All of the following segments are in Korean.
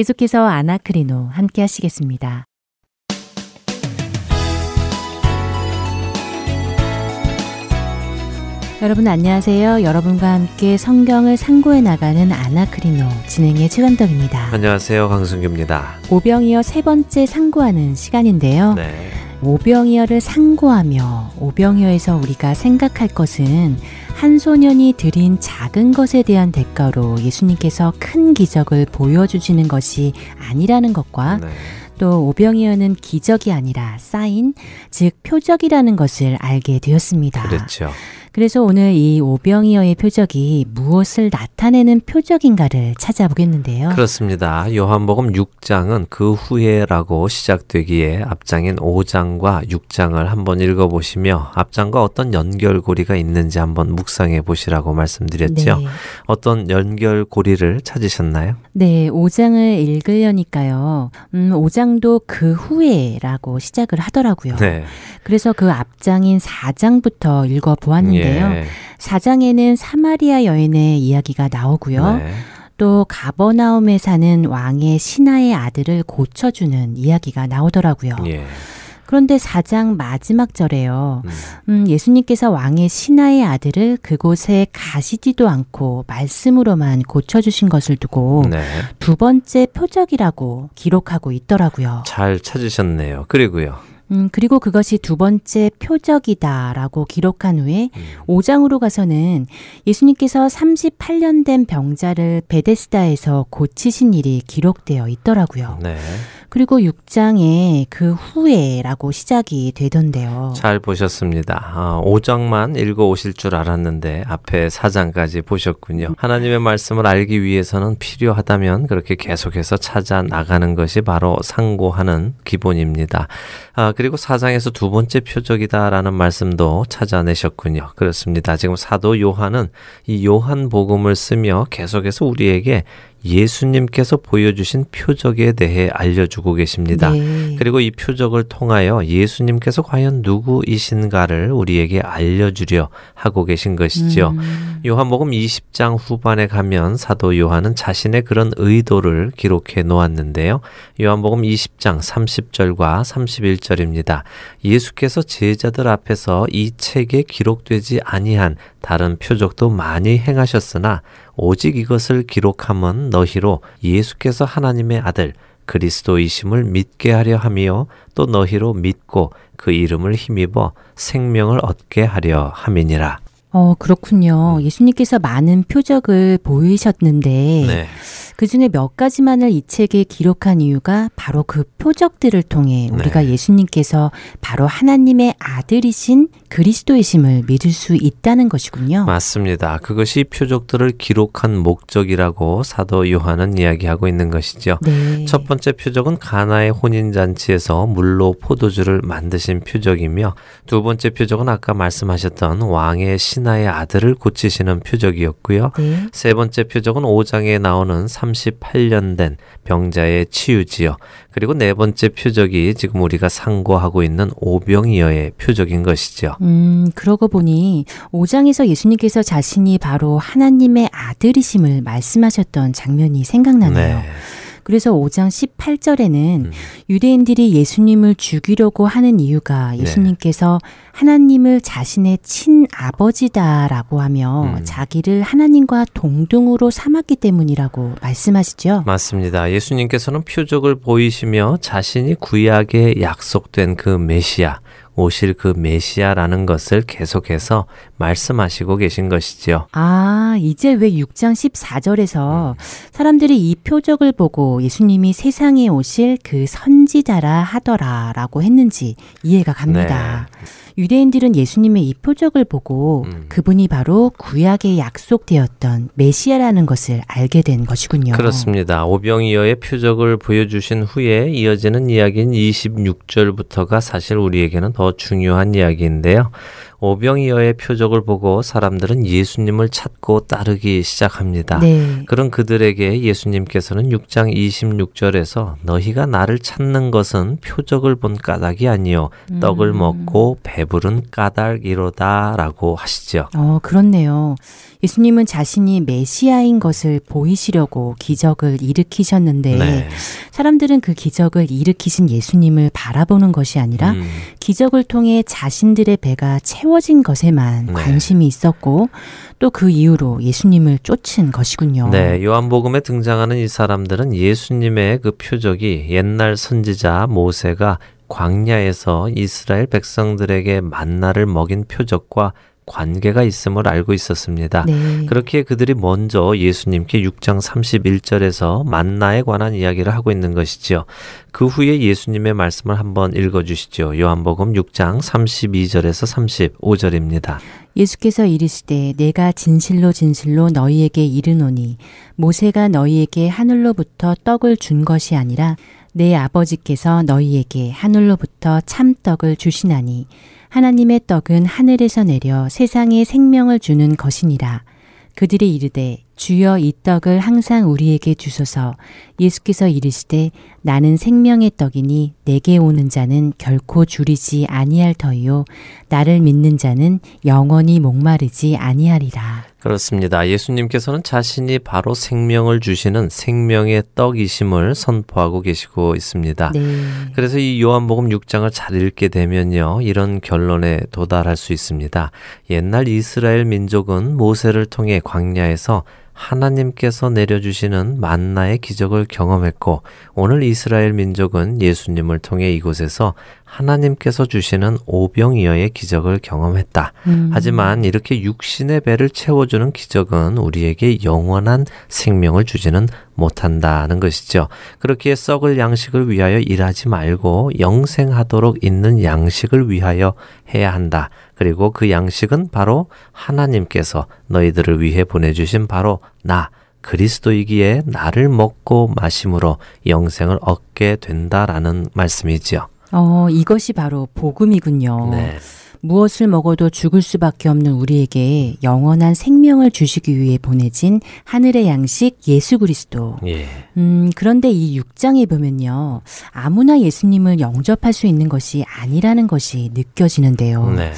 계속해서 아나크리노 함께 하시겠습니다. 여러분 안녕하세요. 여러분과 함께 성경을 상고해 나가는 아나크리노 진행의 최강덕입니다. 안녕하세요. 강승규입니다. 오병이어 세 번째 상고하는 시간인데요. 네. 오병이어를 상고하며 오병이어에서 우리가 생각할 것은 한 소년이 드린 작은 것에 대한 대가로 예수님께서 큰 기적을 보여주시는 것이 아니라는 것과 네. 또 오병이어는 기적이 아니라 사인, 즉 표적이라는 것을 알게 되었습니다. 그렇죠. 그래서 오늘 이 오병이어의 표적이 무엇을 나타내는 표적인가를 찾아보겠는데요. 그렇습니다. 요한복음 6장은 그 후에라고 시작되기에 앞장인 5장과 6장을 한번 읽어보시며 앞장과 어떤 연결고리가 있는지 한번 묵상해 보시라고 말씀드렸죠. 네. 어떤 연결고리를 찾으셨나요? 네, 5장을 읽으려니까요. 음, 5장도 그 후에라고 시작을 하더라고요. 네. 그래서 그 앞장인 4장부터 읽어보았는데 요. 예. 4장에는 사마리아 여인의 이야기가 나오고요. 네. 또 가버나움에 사는 왕의 신하의 아들을 고쳐주는 이야기가 나오더라고요. 예. 그런데 4장 마지막 절에요. 음. 음, 예수님께서 왕의 신하의 아들을 그곳에 가시지도 않고 말씀으로만 고쳐주신 것을 두고 네. 두 번째 표적이라고 기록하고 있더라고요. 잘 찾으셨네요. 그리고요. 음, 그리고 그것이 두 번째 표적이다라고 기록한 후에 음. 5장으로 가서는 예수님께서 38년 된 병자를 베데스다에서 고치신 일이 기록되어 있더라고요. 네. 그리고 6장에 그 후에라고 시작이 되던데요. 잘 보셨습니다. 아, 5장만 읽어 오실 줄 알았는데 앞에 4장까지 보셨군요. 하나님의 말씀을 알기 위해서는 필요하다면 그렇게 계속해서 찾아 나가는 것이 바로 상고하는 기본입니다. 아, 그리고 4장에서 두 번째 표적이다라는 말씀도 찾아내셨군요. 그렇습니다. 지금 사도 요한은 이 요한 복음을 쓰며 계속해서 우리에게 예수님께서 보여주신 표적에 대해 알려주고 계십니다. 네. 그리고 이 표적을 통하여 예수님께서 과연 누구이신가를 우리에게 알려주려 하고 계신 것이죠. 음. 요한복음 20장 후반에 가면 사도 요한은 자신의 그런 의도를 기록해 놓았는데요. 요한복음 20장 30절과 31절입니다. 예수께서 제자들 앞에서 이 책에 기록되지 아니한 다른 표적도 많이 행하셨으나 오직 이것을 기록함은 너희로 예수께서 하나님의 아들 그리스도이심을 믿게 하려 함이요 또 너희로 믿고 그 이름을 힘입어 생명을 얻게 하려 함이니라. 어, 그렇군요. 음. 예수님께서 많은 표적을 보이셨는데 네. 그 중에 몇 가지만을 이 책에 기록한 이유가 바로 그 표적들을 통해 우리가 네. 예수님께서 바로 하나님의 아들이신 그리스도의심을 믿을 수 있다는 것이군요. 맞습니다. 그것이 표적들을 기록한 목적이라고 사도 요한은 이야기하고 있는 것이죠. 네. 첫 번째 표적은 가나의 혼인 잔치에서 물로 포도주를 만드신 표적이며 두 번째 표적은 아까 말씀하셨던 왕의 신하의 아들을 고치시는 표적이었고요. 네. 세 번째 표적은 5장에 나오는 38년 된 병자의 치유지요. 그리고 네 번째 표적이 지금 우리가 상고하고 있는 오병이어의 표적인 것이죠. 음, 그러고 보니 5장에서 예수님께서 자신이 바로 하나님의 아들이심을 말씀하셨던 장면이 생각나네요. 네. 그래서 5장 18절에는 음. 유대인들이 예수님을 죽이려고 하는 이유가 네. 예수님께서 네. 하나님을 자신의 친아버지다라고 하며 음. 자기를 하나님과 동등으로 삼았기 때문이라고 말씀하시죠. 맞습니다. 예수님께서는 표적을 보이시며 자신이 구약에 약속된 그 메시아 오실 그 메시아라는 것을 계속해서 말씀하시고 계신 것이지요. 아, 이제 왜 6장 14절에서 음. 사람들이 이 표적을 보고 예수님이 세상에 오실 그 선지자라 하더라라고 했는지 이해가 갑니다. 네. 유대인들은 예수님의 이 표적을 보고 음. 그분이 바로 구약에 약속되었던 메시아라는 것을 알게 된 것이군요. 그렇습니다. 오병이어의 표적을 보여주신 후에 이어지는 이야기인 26절부터가 사실 우리에게는 더 중요한 이야기인데요. 오병이어의 표적을 보고 사람들은 예수님을 찾고 따르기 시작합니다. 네. 그런 그들에게 예수님께서는 6장 26절에서 너희가 나를 찾는 것은 표적을 본 까닭이 아니요 음. 떡을 먹고 배부른 까닭이로다라고 하시죠. 어, 그렇네요. 예수님은 자신이 메시아인 것을 보이시려고 기적을 일으키셨는데 네. 사람들은 그 기적을 일으키신 예수님을 바라보는 것이 아니라 음. 기적을 통해 자신들의 배가 채워진 것에만 네. 관심이 있었고 또 그 이후로 예수님을 쫓은 것이군요. 네, 요한복음에 등장하는 이 사람들은 예수님의 그 표적이 옛날 선지자 모세가 광야에서 이스라엘 백성들에게 만나를 먹인 표적과 관계가 있음을 알고 있었습니다. 네. 그렇게 그들이 먼저 예수님께 6장 31절에서 만나에 관한 이야기를 하고 있는 것이지요. 그 후에 예수님의 말씀을 한번 읽어 주시죠. 요한복음 6장 32절에서 35절입니다. 예수께서 이르시되 내가 진실로 진실로 너희에게 이르노니 모세가 너희에게 하늘로부터 떡을 준 것이 아니라 내 아버지께서 너희에게 하늘로부터 참떡을 주시나니 하나님의 떡은 하늘에서 내려 세상에 생명을 주는 것이니라. 그들이 이르되 주여 이 떡을 항상 우리에게 주소서 예수께서 이르시되 나는 생명의 떡이니 내게 오는 자는 결코 줄이지 아니할 터이요 나를 믿는 자는 영원히 목마르지 아니하리라. 그렇습니다. 예수님께서는 자신이 바로 생명을 주시는 생명의 떡이심을 선포하고 계시고 있습니다. 네. 그래서 이 요한복음 6장을 잘 읽게 되면요. 이런 결론에 도달할 수 있습니다. 옛날 이스라엘 민족은 모세를 통해 광야에서 하나님께서 내려주시는 만나의 기적을 경험했고 오늘 이스라엘 민족은 예수님을 통해 이곳에서 하나님께서 주시는 오병이어의 기적을 경험했다. 음. 하지만 이렇게 육신의 배를 채워주는 기적은 우리에게 영원한 생명을 주지는 못한다는 것이죠. 그렇기에 썩을 양식을 위하여 일하지 말고 영생하도록 있는 양식을 위하여 해야 한다. 그리고 그 양식은 바로 하나님께서 너희들을 위해 보내주신 바로 나, 그리스도이기에 나를 먹고 마심으로 영생을 얻게 된다라는 말씀이지요. 어, 이것이 바로 복음이군요. 네. 무엇을 먹어도 죽을 수밖에 없는 우리에게 영원한 생명을 주시기 위해 보내진 하늘의 양식 예수 그리스도. 예. 음, 그런데 이 6장에 보면요. 아무나 예수님을 영접할 수 있는 것이 아니라는 것이 느껴지는데요. 네.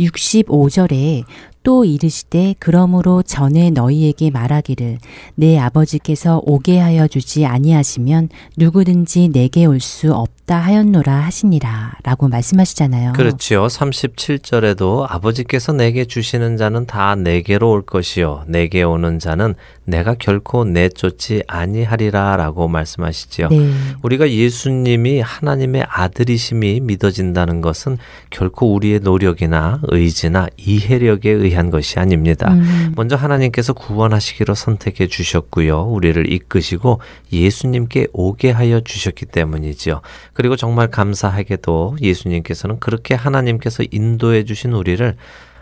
65절에 또 이르시되 그러므로 전에 너희에게 말하기를 내 아버지께서 오게 하여 주지 아니하시면 누구든지 내게 올 수 없다 하였노라 하시니라 라고 말씀하시잖아요. 그렇지요. 37절에도 아버지께서 내게 주시는 자는 다 내게로 올 것이요 내게 오는 자는 내가 결코 내쫓지 아니하리라 라고 말씀하시지요. 네. 우리가 예수님이 하나님의 아들이심이 믿어진다는 것은 결코 우리의 노력이나 의지나 이해력에 의한 것이 아닙니다. 음. 먼저 하나님께서 구원하시기로 선택해 주셨고요. 우리를 이끄시고 예수님께 오게 하여 주셨기 때문이지요. 그리고 정말 감사하게도 예수님께서는 그렇게 하나님께서 인도해 주신 우리를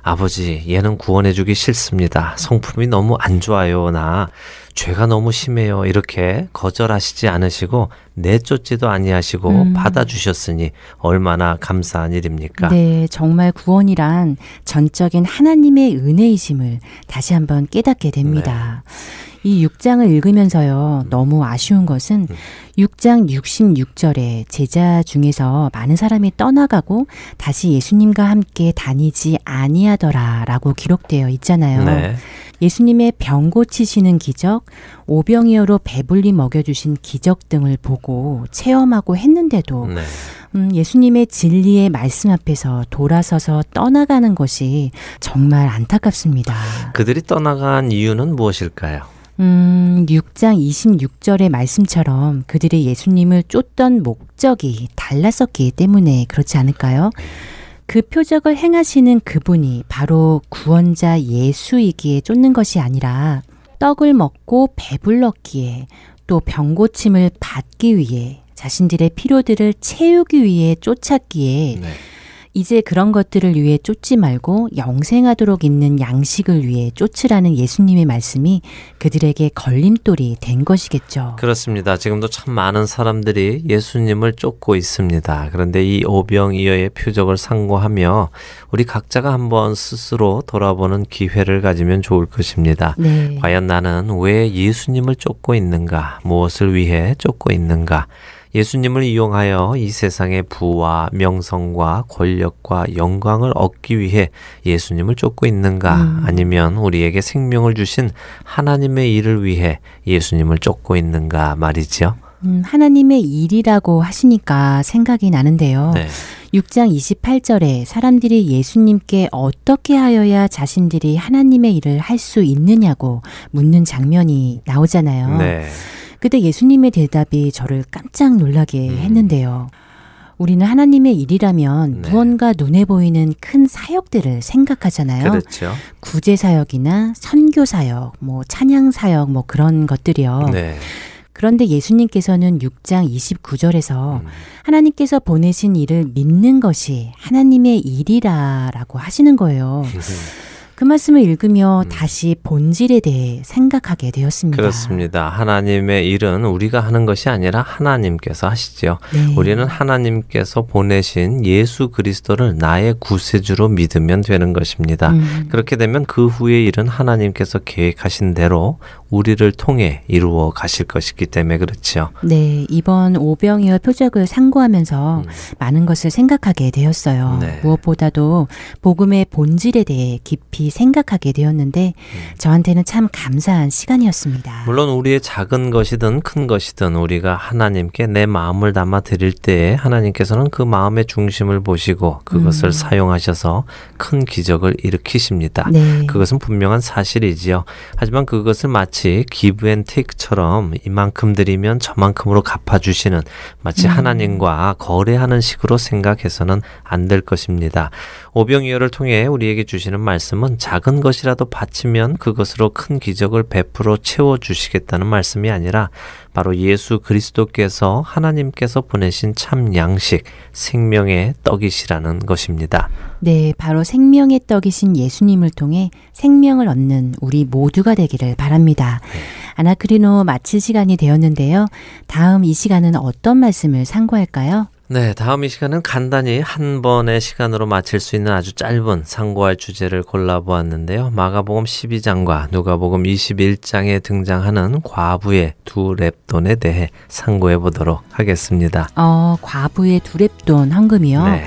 아버지, 얘는 구원해 주기 싫습니다. 성품이 너무 안 좋아요. 나 죄가 너무 심해요. 이렇게 거절하시지 않으시고 내쫓지도 아니하시고 음. 받아 주셨으니 얼마나 감사한 일입니까? 네, 정말 구원이란 전적인 하나님의 은혜이심을 다시 한번 깨닫게 됩니다. 네. 이 6장을 읽으면서요, 너무 아쉬운 것은 음. 6장 66절에 제자 중에서 많은 사람이 떠나가고 다시 예수님과 함께 다니지 아니하더라라고 기록되어 있잖아요. 네. 예수님의 병 고치시는 기적, 오병이어로 배불리 먹여주신 기적 등을 보고 체험하고 했는데도 네. 음, 예수님의 진리의 말씀 앞에서 돌아서서 떠나가는 것이 정말 안타깝습니다. 그들이 떠나간 이유는 무엇일까요? 음, 6장 26절의 말씀처럼 그들이 예수님을 쫓던 목적이 달랐었기 때문에 그렇지 않을까요? 그 표적을 행하시는 그분이 바로 구원자 예수이기에 쫓는 것이 아니라 떡을 먹고 배불렀기에 또 병고침을 받기 위해 자신들의 필요들을 채우기 위해 쫓았기에 네. 이제 그런 것들을 위해 쫓지 말고 영생하도록 있는 양식을 위해 쫓으라는 예수님의 말씀이 그들에게 걸림돌이 된 것이겠죠. 그렇습니다. 지금도 참 많은 사람들이 예수님을 쫓고 있습니다. 그런데 이 오병이어의 표적을 상고하며 우리 각자가 한번 스스로 돌아보는 기회를 가지면 좋을 것입니다. 네. 과연 나는 왜 예수님을 쫓고 있는가? 무엇을 위해 쫓고 있는가? 예수님을 이용하여 이 세상의 부와 명성과 권력과 영광을 얻기 위해 예수님을 쫓고 있는가? 음. 아니면 우리에게 생명을 주신 하나님의 일을 위해 예수님을 쫓고 있는가 말이지요? 음, 하나님의 일이라고 하시니까 생각이 나는데요. 네. 6장 28절에 사람들이 예수님께 어떻게 하여야 자신들이 하나님의 일을 할 수 있느냐고 묻는 장면이 나오잖아요. 네. 그때 예수님의 대답이 저를 깜짝 놀라게 음. 했는데요. 우리는 하나님의 일이라면 네. 무언가 눈에 보이는 큰 사역들을 생각하잖아요. 그렇죠. 구제 사역이나 선교 사역, 뭐 찬양 사역, 뭐 그런 것들이요. 네. 그런데 예수님께서는 6장 29절에서 음. 하나님께서 보내신 일을 믿는 것이 하나님의 일이라라고 하시는 거예요. 그 말씀을 읽으며 음. 다시 본질에 대해 생각하게 되었습니다. 그렇습니다. 하나님의 일은 우리가 하는 것이 아니라 하나님께서 하시지요. 네. 우리는 하나님께서 보내신 예수 그리스도를 나의 구세주로 믿으면 되는 것입니다. 음. 그렇게 되면 그 후의 일은 하나님께서 계획하신 대로 우리를 통해 이루어 가실 것이기 때문에 그렇죠. 네, 이번 오병이어 표적을 상고하면서 음. 많은 것을 생각하게 되었어요. 네. 무엇보다도 복음의 본질에 대해 깊이 생각하게 되었는데 저한테는 참 감사한 시간이었습니다. 물론 우리의 작은 것이든 큰 것이든 우리가 하나님께 내 마음을 담아 드릴 때에 하나님께서는 그 마음의 중심을 보시고 그것을 음. 사용하셔서 큰 기적을 일으키십니다. 네. 그것은 분명한 사실이지요. 하지만 그것을 마치 give and take처럼 이만큼 드리면 저만큼으로 갚아주시는 마치 음. 하나님과 거래하는 식으로 생각해서는 안 될 것입니다. 오병이어를 통해 우리에게 주시는 말씀은 작은 것이라도 바치면 그것으로 큰 기적을 베풀어 채워 주시겠다는 말씀이 아니라 바로 예수 그리스도께서 하나님께서 보내신 참 양식, 생명의 떡이시라는 것입니다. 네, 바로 생명의 떡이신 예수님을 통해 생명을 얻는 우리 모두가 되기를 바랍니다. 네. 아나크리노 마칠 시간이 되었는데요. 다음 이 시간은 어떤 말씀을 상고할까요? 네, 다음 이 시간은 간단히 한 번의 시간으로 마칠 수 있는 아주 짧은 상고할 주제를 골라보았는데요. 마가복음 12장과 누가복음 21장에 등장하는 과부의 두 랩돈에 대해 상고해 보도록 하겠습니다. 어, 과부의 두 랩돈 헌금이요? 네.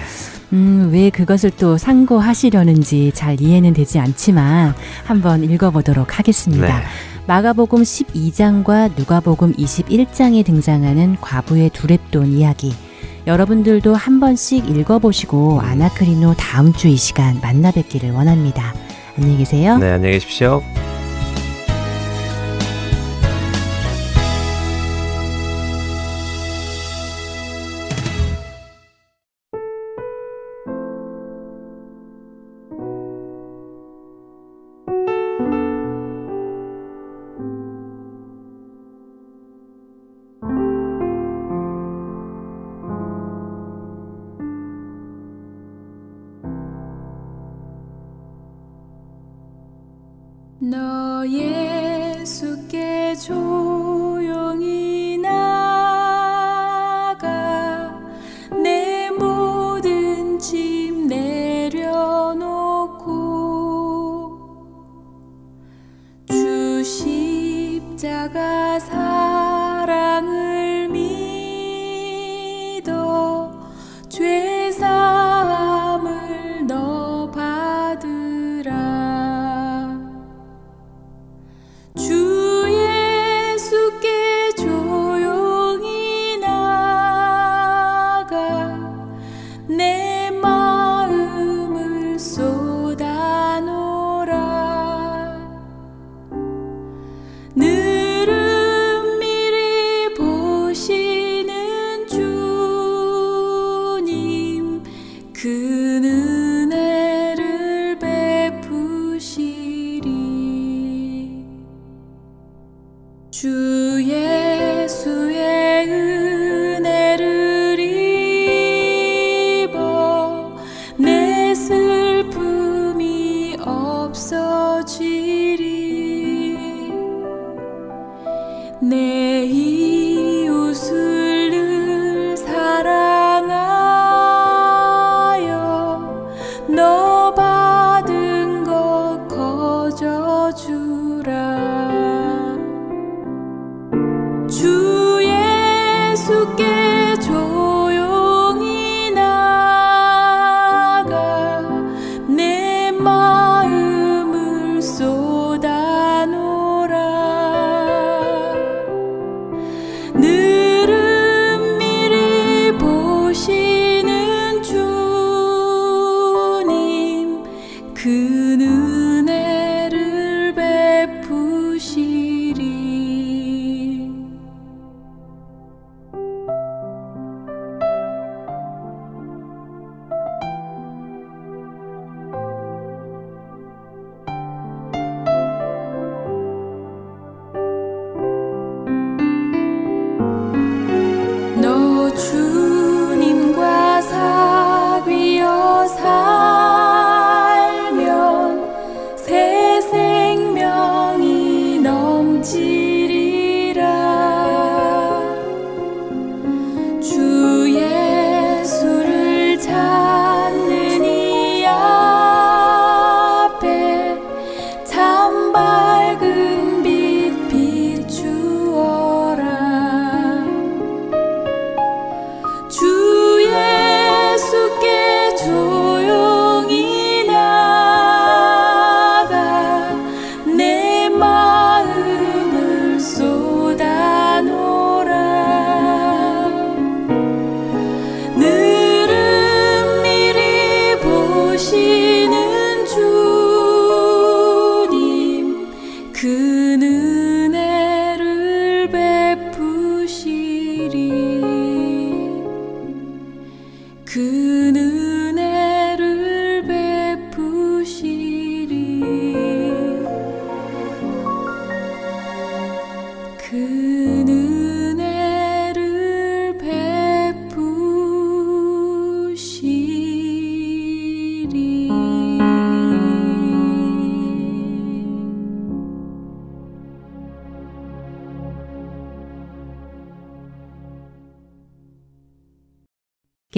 음, 왜 그것을 또 상고하시려는지 잘 이해는 되지 않지만 한번 읽어보도록 하겠습니다. 네. 마가복음 12장과 누가복음 21장에 등장하는 과부의 두 랩돈 이야기. 여러분들도 한 번씩 읽어보시고 아나크리노 다음 주 이 시간 만나 뵙기를 원합니다. 안녕히 계세요. 네, 안녕히 계십시오.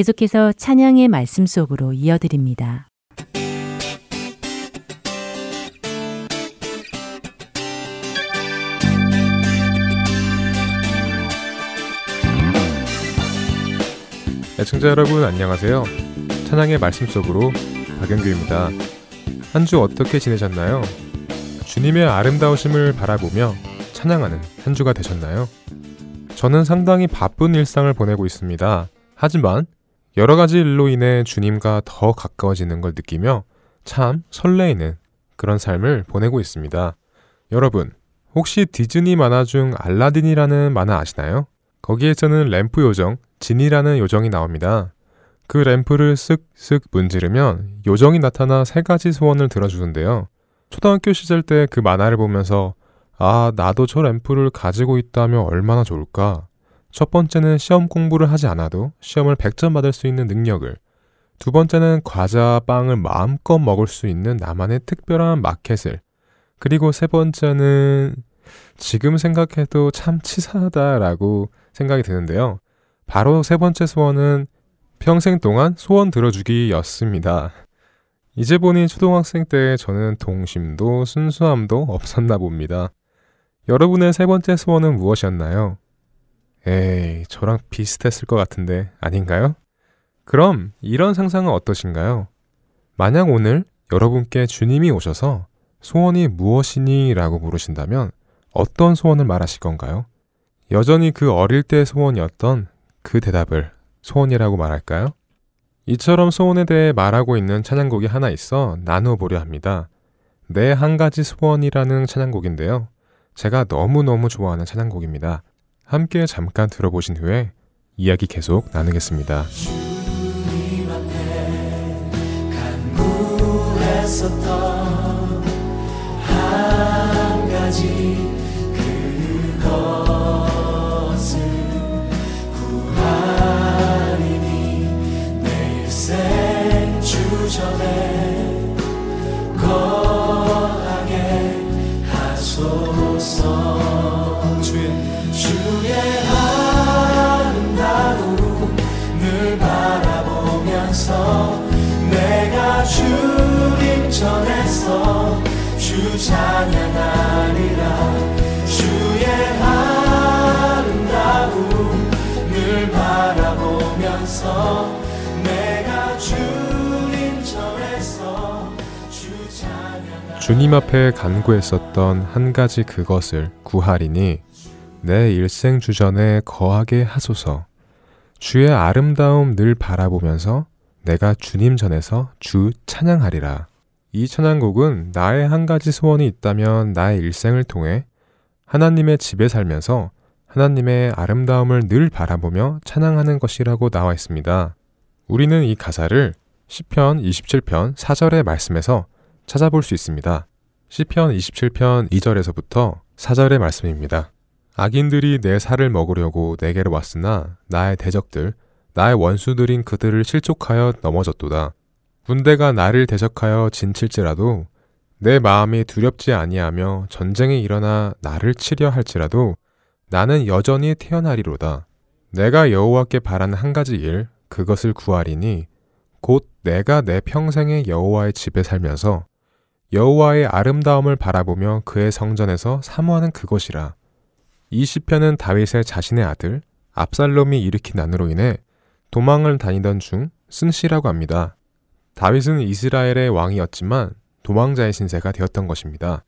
계속해서 찬양의 말씀 속으로 이어드립니다. 애청자 여러분 안녕하세요. 찬양의 말씀 속으로 박영규입니다. 한 주 어떻게 지내셨나요? 주님의 아름다우심을 바라보며 찬양하는 한 주가 되셨나요? 저는 상당히 바쁜 일상을 보내고 있습니다. 하지만 여러 가지 일로 인해 주님과 더 가까워지는 걸 느끼며 참 설레이는 그런 삶을 보내고 있습니다. 여러분, 혹시 디즈니 만화 중 알라딘이라는 만화 아시나요? 거기에서는 램프 요정, 진이라는 요정이 나옵니다. 그 램프를 쓱쓱 문지르면 요정이 나타나 세 가지 소원을 들어주는데요. 초등학교 시절 때 그 만화를 보면서 아, 나도 저 램프를 가지고 있다면 얼마나 좋을까? 첫 번째는 시험 공부를 하지 않아도 시험을 100점 받을 수 있는 능력을, 두 번째는 과자, 빵을 마음껏 먹을 수 있는 나만의 특별한 마켓을, 그리고 세 번째는 지금 생각해도 참 치사하다라고 생각이 드는데요. 바로 세 번째 소원은 평생 동안 소원 들어주기였습니다. 이제 보니 초등학생 때 저는 동심도 순수함도 없었나 봅니다. 여러분의 세 번째 소원은 무엇이었나요? 에이, 저랑 비슷했을 것 같은데 아닌가요? 그럼 이런 상상은 어떠신가요? 만약 오늘 여러분께 주님이 오셔서 소원이 무엇이니? 라고 물으신다면 어떤 소원을 말하실 건가요? 여전히 그 어릴 때 소원이었던 그 대답을 소원이라고 말할까요? 이처럼 소원에 대해 말하고 있는 찬양곡이 하나 있어 나누어 보려 합니다. 내 한 가지 소원이라는 찬양곡인데요. 제가 너무너무 좋아하는 찬양곡입니다. 함께 잠깐 들어보신 후에 이야기 계속 나누겠습니다. 거하게 하소서 전에서 주 찬양하리라 주의 아름다움을 바라보면서 내가 주님 전에서 주 찬양하리라 주님 앞에 간구했었던 한 가지 그것을 구하리니 내 일생 주전에 거하게 하소서. 주의 아름다움 늘 바라보면서 내가 주님 전에서 주 찬양하리라. 이 찬양곡은 나의 한 가지 소원이 있다면 나의 일생을 통해 하나님의 집에 살면서 하나님의 아름다움을 늘 바라보며 찬양하는 것이라고 나와 있습니다. 우리는 이 가사를 시편 27편 4절의 말씀에서 찾아볼 수 있습니다. 시편 27편 2절에서부터 4절의 말씀입니다. 악인들이 내 살을 먹으려고 내게로 왔으나 나의 대적들, 나의 원수들인 그들을 실족하여 넘어졌도다. 군대가 나를 대적하여 진칠지라도 내 마음이 두렵지 아니하며 전쟁이 일어나 나를 치려 할지라도 나는 여전히 태어나리로다. 내가 여호와께 바라는 한 가지 일, 그것을 구하리니 곧 내가 내 평생의 여호와의 집에 살면서 여호와의 아름다움을 바라보며 그의 성전에서 사모하는 그것이라. 이 시편은 다윗의 자신의 아들 압살롬이 일으킨 난으로 인해 도망을 다니던 중 쓴 시라고 합니다. 다윗은 이스라엘의 왕이었지만 도망자의 신세가 되었던 것입니다.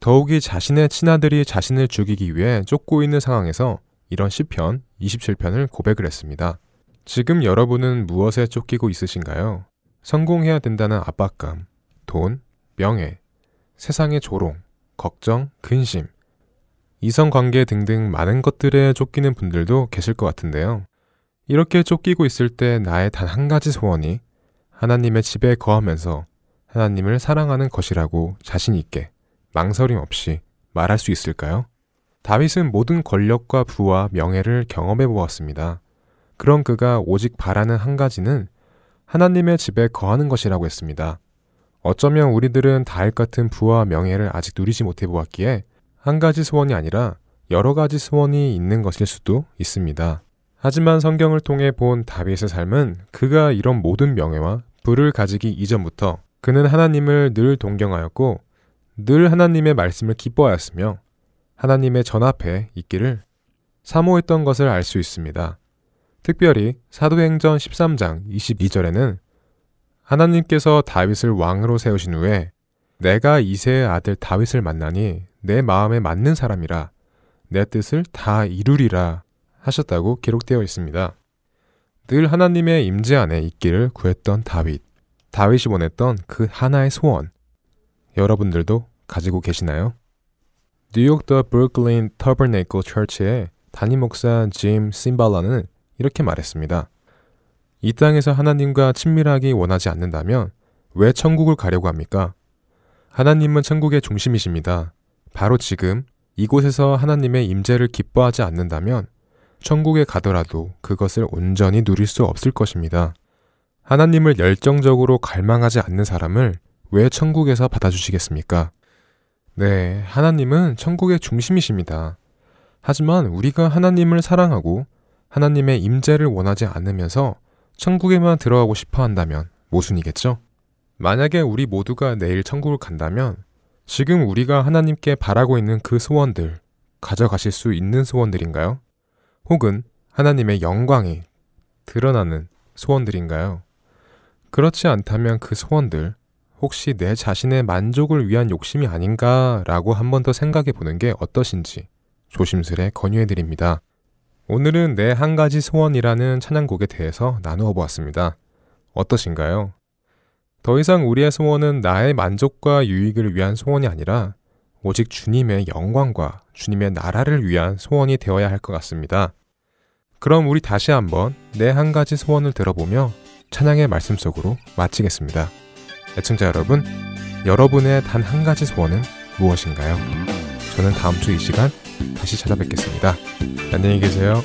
더욱이 자신의 친아들이 자신을 죽이기 위해 쫓고 있는 상황에서 이런 시편 27편을 고백을 했습니다. 지금 여러분은 무엇에 쫓기고 있으신가요? 성공해야 된다는 압박감, 돈, 명예, 세상의 조롱, 걱정, 근심, 이성관계 등등 많은 것들에 쫓기는 분들도 계실 것 같은데요. 이렇게 쫓기고 있을 때 나의 단 한 가지 소원이 하나님의 집에 거하면서 하나님을 사랑하는 것이라고 자신 있게 망설임 없이 말할 수 있을까요? 다윗은 모든 권력과 부와 명예를 경험해 보았습니다. 그런 그가 오직 바라는 한 가지는 하나님의 집에 거하는 것이라고 했습니다. 어쩌면 우리들은 다윗 같은 부와 명예를 아직 누리지 못해 보았기에 한 가지 소원이 아니라 여러 가지 소원이 있는 것일 수도 있습니다. 하지만 성경을 통해 본 다윗의 삶은 그가 이런 모든 명예와 부를 가지기 이전부터 그는 하나님을 늘 동경하였고 늘 하나님의 말씀을 기뻐하였으며 하나님의 전 앞에 있기를 사모했던 것을 알 수 있습니다. 특별히 사도행전 13장 22절에는 하나님께서 다윗을 왕으로 세우신 후에 내가 이세의 아들 다윗을 만나니 내 마음에 맞는 사람이라 내 뜻을 다 이루리라 하셨다고 기록되어 있습니다. 늘 하나님의 임재 안에 있기를 구했던 다윗. 다윗이 원했던 그 하나의 소원. 여러분들도 가지고 계시나요? 뉴욕 더 브루클린 터버네이클 처치의 담임 목사 짐 심발라는 이렇게 말했습니다. 이 땅에서 하나님과 친밀하기 원하지 않는다면 왜 천국을 가려고 합니까? 하나님은 천국의 중심이십니다. 바로 지금 이곳에서 하나님의 임재를 기뻐하지 않는다면 천국에 가더라도 그것을 온전히 누릴 수 없을 것입니다. 하나님을 열정적으로 갈망하지 않는 사람을 왜 천국에서 받아주시겠습니까? 네, 하나님은 천국의 중심이십니다. 하지만 우리가 하나님을 사랑하고 하나님의 임재를 원하지 않으면서 천국에만 들어가고 싶어 한다면 모순이겠죠? 만약에 우리 모두가 내일 천국을 간다면 지금 우리가 하나님께 바라고 있는 그 소원들 가져가실 수 있는 소원들인가요? 혹은 하나님의 영광이 드러나는 소원들인가요? 그렇지 않다면 그 소원들 혹시 내 자신의 만족을 위한 욕심이 아닌가라고 한 번 더 생각해 보는 게 어떠신지 조심스레 권유해 드립니다. 오늘은 내 한 가지 소원이라는 찬양곡에 대해서 나누어 보았습니다. 어떠신가요? 더 이상 우리의 소원은 나의 만족과 유익을 위한 소원이 아니라 오직 주님의 영광과 주님의 나라를 위한 소원이 되어야 할 것 같습니다. 그럼 우리 다시 한번 내 한 가지 소원을 들어보며 찬양의 말씀 속으로 마치겠습니다. 애청자 여러분, 여러분의 단 한 가지 소원은 무엇인가요? 저는 다음 주 이 시간 다시 찾아뵙겠습니다. 안녕히 계세요.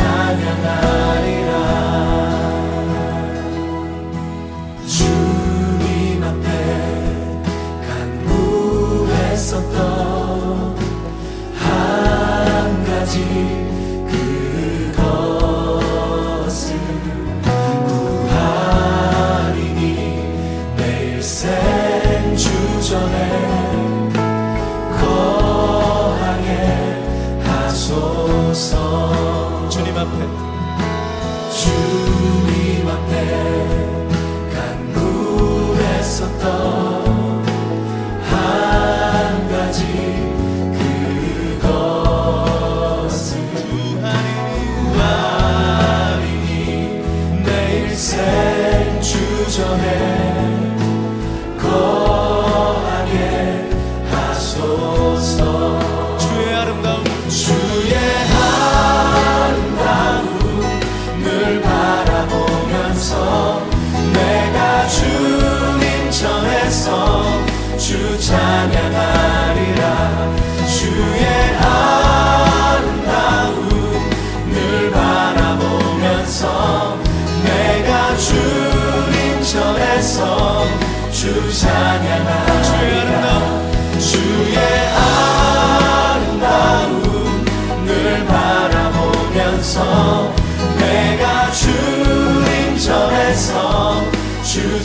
주님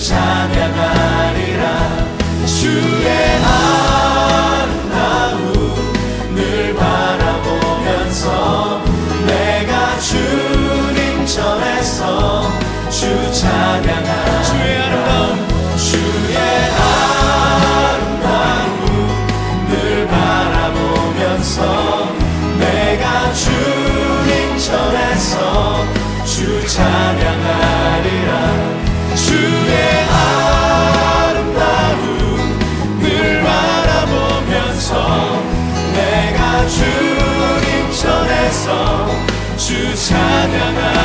time 찬양하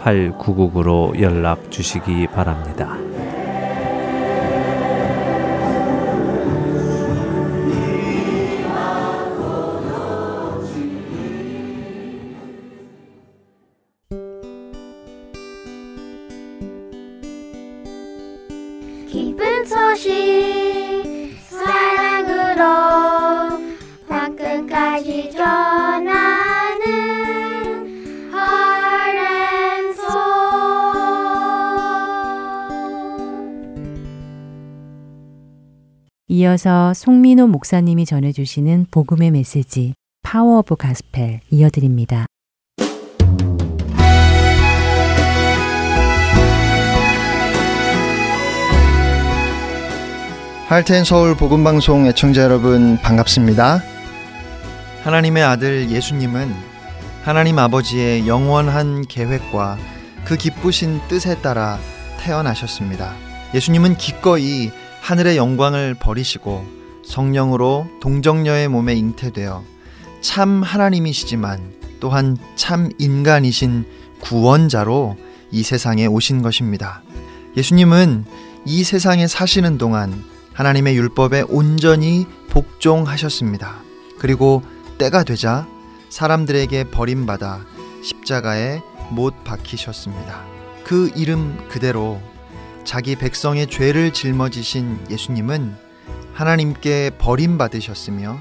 602-866-8999로 연락 주시기 바랍니다. 이어서 송민호 목사님이 전해주시는 복음의 메시지 Power of Gospel 이어드립니다. 할텐 서울 복음 방송 애청자 여러분 반갑습니다. 하나님의 아들 예수님은 하나님 아버지의 영원한 계획과 그 기쁘신 뜻에 따라 태어나셨습니다. 예수님은 기꺼이 하늘의 영광을 버리시고 성령으로 동정녀의 몸에 잉태되어 참 하나님이시지만 또한 참 인간이신 구원자로 이 세상에 오신 것입니다. 예수님은 이 세상에 사시는 동안 하나님의 율법에 온전히 복종하셨습니다. 그리고 때가 되자 사람들에게 버림받아 십자가에 못 박히셨습니다. 그 이름 그대로 자기 백성의 죄를 짊어지신 예수님은 하나님께 버림받으셨으며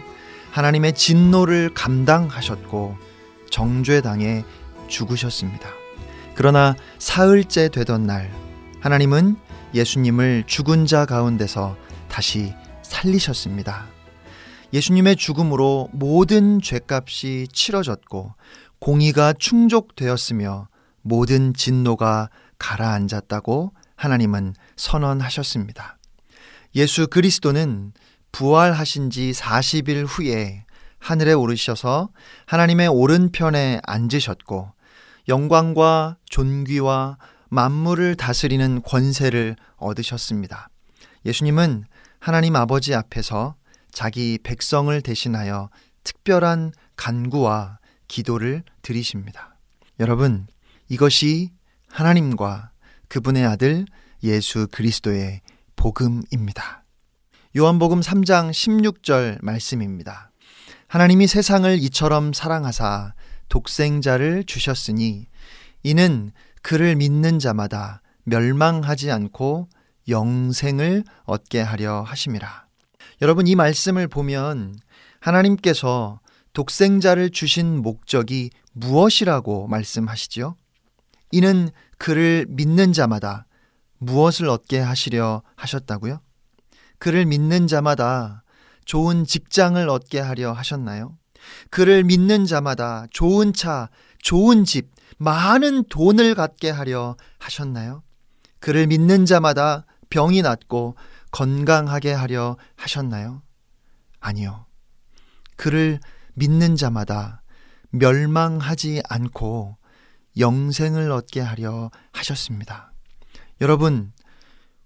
하나님의 진노를 감당하셨고 정죄당해 죽으셨습니다. 그러나 사흘째 되던 날 하나님은 예수님을 죽은 자 가운데서 다시 살리셨습니다. 예수님의 죽음으로 모든 죄값이 치러졌고 공의가 충족되었으며 모든 진노가 가라앉았다고 하나님은 선언하셨습니다. 예수 그리스도는 부활하신 지 40일 후에 하늘에 오르셔서 하나님의 오른편에 앉으셨고 영광과 존귀와 만물을 다스리는 권세를 얻으셨습니다. 예수님은 하나님 아버지 앞에서 자기 백성을 대신하여 특별한 간구와 기도를 드리십니다. 여러분, 이것이 하나님과 그분의 아들 예수 그리스도의 복음입니다. 요한복음 3장 16절 말씀입니다. 하나님이 세상을 이처럼 사랑하사 독생자를 주셨으니 이는 그를 믿는 자마다 멸망하지 않고 영생을 얻게 하려 하심이라. 여러분 이 말씀을 보면 하나님께서 독생자를 주신 목적이 무엇이라고 말씀하시지요? 이는 그를 믿는 자마다 무엇을 얻게 하시려 하셨다고요? 그를 믿는 자마다 좋은 직장을 얻게 하려 하셨나요? 그를 믿는 자마다 좋은 차, 좋은 집, 많은 돈을 갖게 하려 하셨나요? 그를 믿는 자마다 병이 낫고 건강하게 하려 하셨나요? 아니요. 그를 믿는 자마다 멸망하지 않고 영생을 얻게 하려 하셨습니다. 여러분,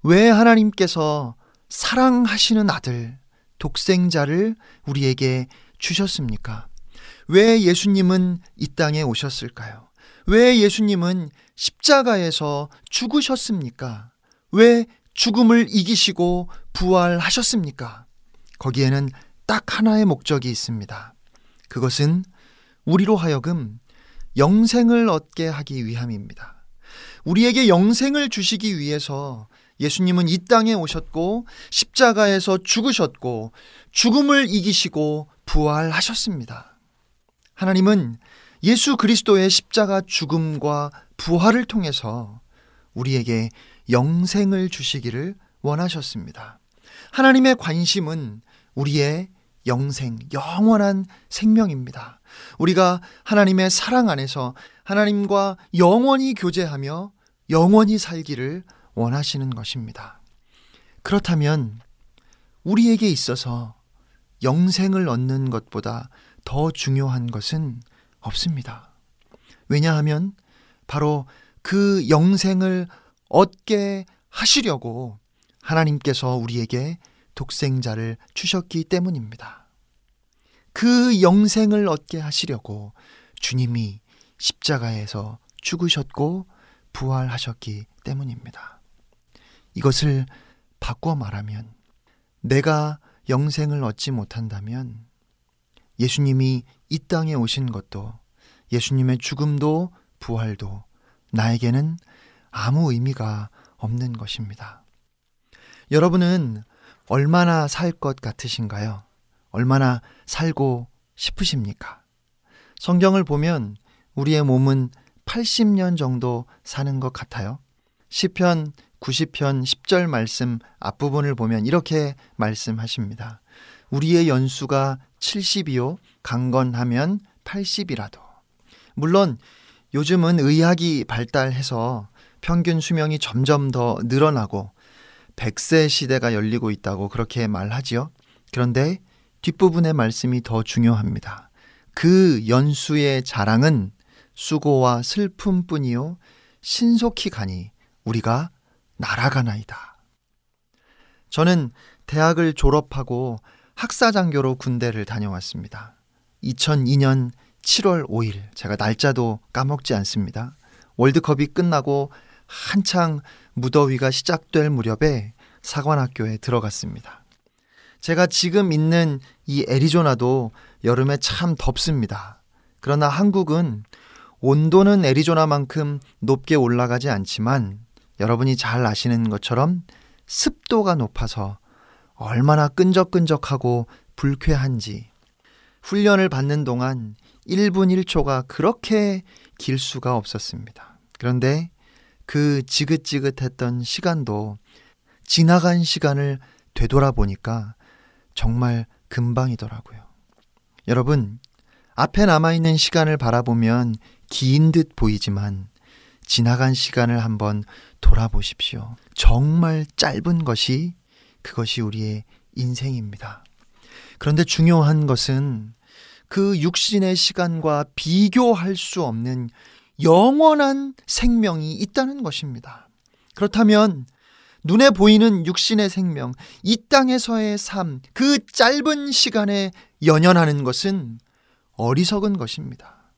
왜 하나님께서 사랑하시는 아들, 독생자를 우리에게 주셨습니까? 왜 예수님은 이 땅에 오셨을까요? 왜 예수님은 십자가에서 죽으셨습니까? 왜 죽음을 이기시고 부활하셨습니까? 거기에는 딱 하나의 목적이 있습니다. 그것은 우리로 하여금 영생을 얻게 하기 위함입니다. 우리에게 영생을 주시기 위해서 예수님은 이 땅에 오셨고 십자가에서 죽으셨고 죽음을 이기시고 부활하셨습니다. 하나님은 예수 그리스도의 십자가 죽음과 부활을 통해서 우리에게 영생을 주시기를 원하셨습니다. 하나님의 관심은 우리의 영생, 영원한 생명입니다. 우리가 하나님의 사랑 안에서 하나님과 영원히 교제하며 영원히 살기를 원하시는 것입니다. 그렇다면 우리에게 있어서 영생을 얻는 것보다 더 중요한 것은 없습니다. 왜냐하면 바로 그 영생을 얻게 하시려고 하나님께서 우리에게 독생자를 주셨기 때문입니다. 그 영생을 얻게 하시려고 주님이 십자가에서 죽으셨고 부활하셨기 때문입니다. 이것을 바꿔 말하면 내가 영생을 얻지 못한다면 예수님이 이 땅에 오신 것도 예수님의 죽음도 부활도 나에게는 아무 의미가 없는 것입니다. 여러분은 얼마나 살 것 같으신가요? 얼마나 살고 싶으십니까? 성경을 보면 우리의 몸은 80년 정도 사는 것 같아요. 시편 90편 10절 말씀 앞부분을 보면 이렇게 말씀하십니다. 우리의 연수가 70이요 강건하면 80이라도. 물론 요즘은 의학이 발달해서 평균 수명이 점점 더 늘어나고 100세 시대가 열리고 있다고 그렇게 말하지요. 그런데 뒷부분의 말씀이 더 중요합니다. 그 연수의 자랑은 수고와 슬픔뿐이요 신속히 가니 우리가 날아가나이다. 저는 대학을 졸업하고 학사장교로 군대를 다녀왔습니다. 2002년 7월 5일 제가 날짜도 까먹지 않습니다. 월드컵이 끝나고 한창 무더위가 시작될 무렵에 사관학교에 들어갔습니다. 제가 지금 있는 이 애리조나도 여름에 참 덥습니다. 그러나 한국은 온도는 애리조나만큼 높게 올라가지 않지만 여러분이 잘 아시는 것처럼 습도가 높아서 얼마나 끈적끈적하고 불쾌한지 훈련을 받는 동안 1분 1초가 그렇게 길 수가 없었습니다. 그런데 그 지긋지긋했던 시간도 지나간 시간을 되돌아보니까 정말 금방이더라고요. 여러분, 앞에 남아있는 시간을 바라보면 긴 듯 보이지만 지나간 시간을 한번 돌아보십시오. 정말 짧은 것이 그것이 우리의 인생입니다. 그런데 중요한 것은 그 육신의 시간과 비교할 수 없는 영원한 생명이 있다는 것입니다. 그렇다면 눈에 보이는 육신의 생명, 이 땅에서의 삶, 그 짧은 시간에 연연하는 것은 어리석은 것입니다.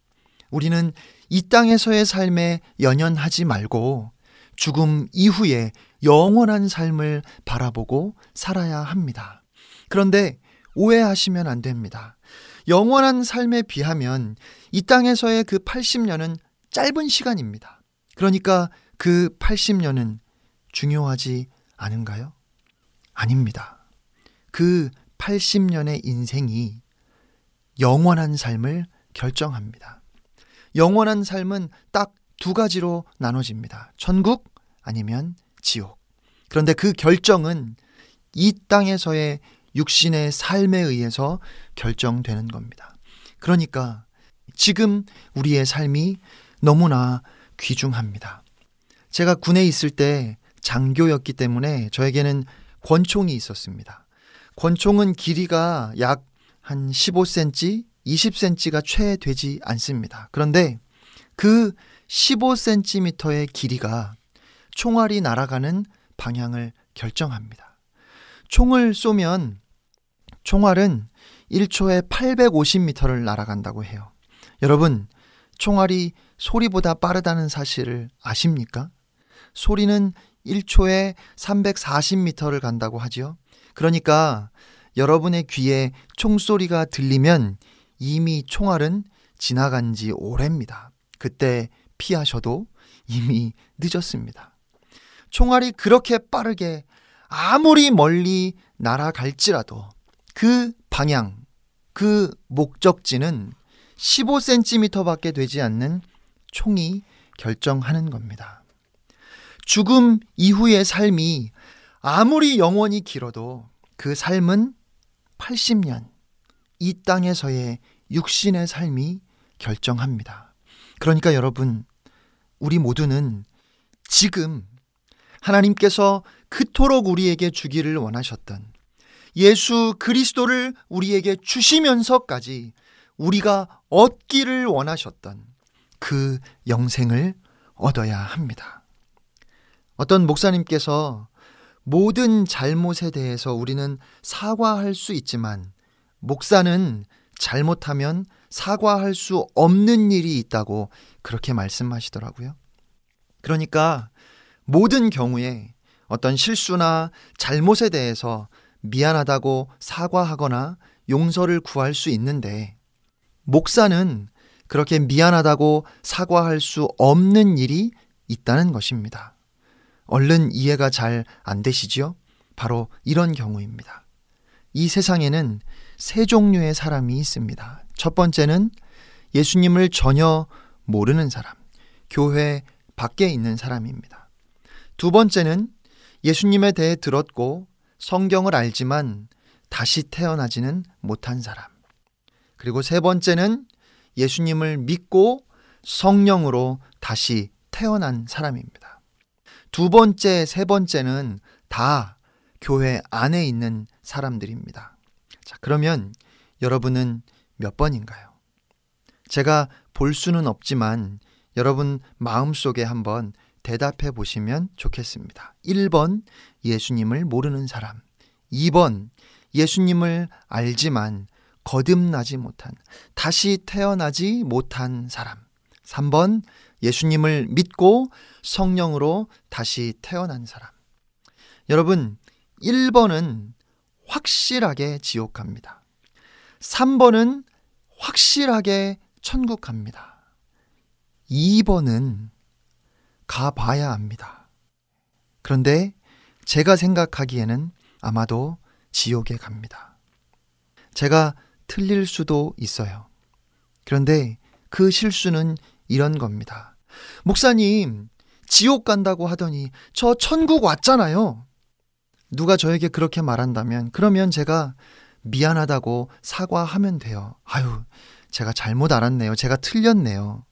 우리는 이 땅에서의 삶에 연연하지 말고 죽음 이후에 영원한 삶을 바라보고 살아야 합니다. 그런데 오해하시면 안 됩니다. 영원한 삶에 비하면 이 땅에서의 그 80년은 짧은 시간입니다. 그러니까 그 80년은 중요하지 않은가요? 아닙니다. 그 80년의 인생이 영원한 삶을 결정합니다. 영원한 삶은 딱 두 가지로 나눠집니다. 천국 아니면 지옥. 그런데 그 결정은 이 땅에서의 육신의 삶에 의해서 결정되는 겁니다. 그러니까 지금 우리의 삶이 너무나 귀중합니다. 제가 군에 있을 때 장교였기 때문에 저에게는 권총이 있었습니다. 권총은 길이가 약 한 15cm, 20cm가 채 되지 않습니다. 그런데 그 15cm의 길이가 총알이 날아가는 방향을 결정합니다. 총을 쏘면 총알은 1초에 850m를 날아간다고 해요. 여러분, 총알이 소리보다 빠르다는 사실을 아십니까? 소리는 1초에 340m를 간다고 하지요. 그러니까 여러분의 귀에 총소리가 들리면 이미 총알은 지나간 지 오래입니다. 그때 피하셔도 이미 늦었습니다. 총알이 그렇게 빠르게 아무리 멀리 날아갈지라도 그 방향, 그 목적지는 15cm밖에 되지 않는 총이 결정하는 겁니다. 죽음 이후의 삶이 아무리 영원히 길어도 그 삶은 80년, 이 땅에서의 육신의 삶이 결정합니다. 그러니까 여러분, 우리 모두는 지금 하나님께서 그토록 우리에게 주기를 원하셨던 예수 그리스도를 우리에게 주시면서까지 우리가 얻기를 원하셨던 그 영생을 얻어야 합니다. 어떤 목사님께서 모든 잘못에 대해서 우리는 사과할 수 있지만 목사는 잘못하면 사과할 수 없는 일이 있다고 그렇게 말씀하시더라고요. 그러니까 모든 경우에 어떤 실수나 잘못에 대해서 미안하다고 사과하거나 용서를 구할 수 있는데 목사는 그렇게 미안하다고 사과할 수 없는 일이 있다는 것입니다. 얼른 이해가 잘 안 되시지요? 바로 이런 경우입니다. 이 세상에는 세 종류의 사람이 있습니다. 첫 번째는 예수님을 전혀 모르는 사람, 교회 밖에 있는 사람입니다. 두 번째는 예수님에 대해 들었고 성경을 알지만 다시 태어나지는 못한 사람. 그리고 세 번째는 예수님을 믿고 성령으로 다시 태어난 사람입니다. 두 번째, 세 번째는 다 교회 안에 있는 사람들입니다. 자, 그러면 여러분은 몇 번인가요? 제가 볼 수는 없지만 여러분 마음속에 한번 대답해 보시면 좋겠습니다. 1번 예수님을 모르는 사람. 2번 예수님을 알지만 거듭나지 못한, 다시 태어나지 못한 사람. 3번 예수님을 믿고 성령으로 다시 태어난 사람. 여러분, 1번은 확실하게 지옥 갑니다. 3번은 확실하게 천국 갑니다. 2번은 가봐야 합니다. 그런데 제가 생각하기에는 아마도 지옥에 갑니다. 제가 틀릴 수도 있어요. 그런데 그 실수는 이런 겁니다. 목사님, 지옥 간다고 하더니 저 천국 왔잖아요. 누가 저에게 그렇게 말한다면 그러면 제가 미안하다고 사과하면 돼요. 아유, 제가 잘못 알았네요. 제가 틀렸네요.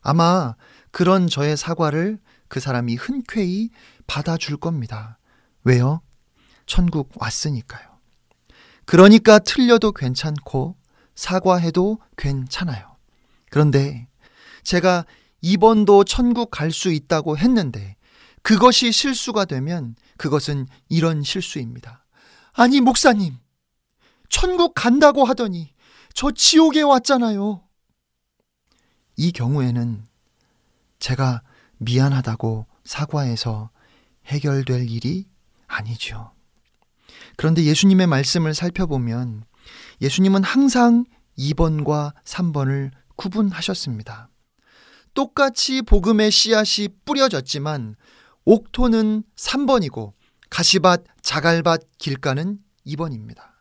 아마 그런 저의 사과를 그 사람이 흔쾌히 받아줄 겁니다. 왜요? 천국 왔으니까요. 그러니까 틀려도 괜찮고 사과해도 괜찮아요. 그런데 제가 이번도 천국 갈 수 있다고 했는데 그것이 실수가 되면 그것은 이런 실수입니다. 아니, 목사님, 천국 간다고 하더니 저 지옥에 왔잖아요. 이 경우에는 제가 미안하다고 사과해서 해결될 일이 아니죠. 그런데 예수님의 말씀을 살펴보면 예수님은 항상 2번과 3번을 구분하셨습니다. 똑같이 복음의 씨앗이 뿌려졌지만 옥토는 3번이고 가시밭, 자갈밭, 길가는 2번입니다.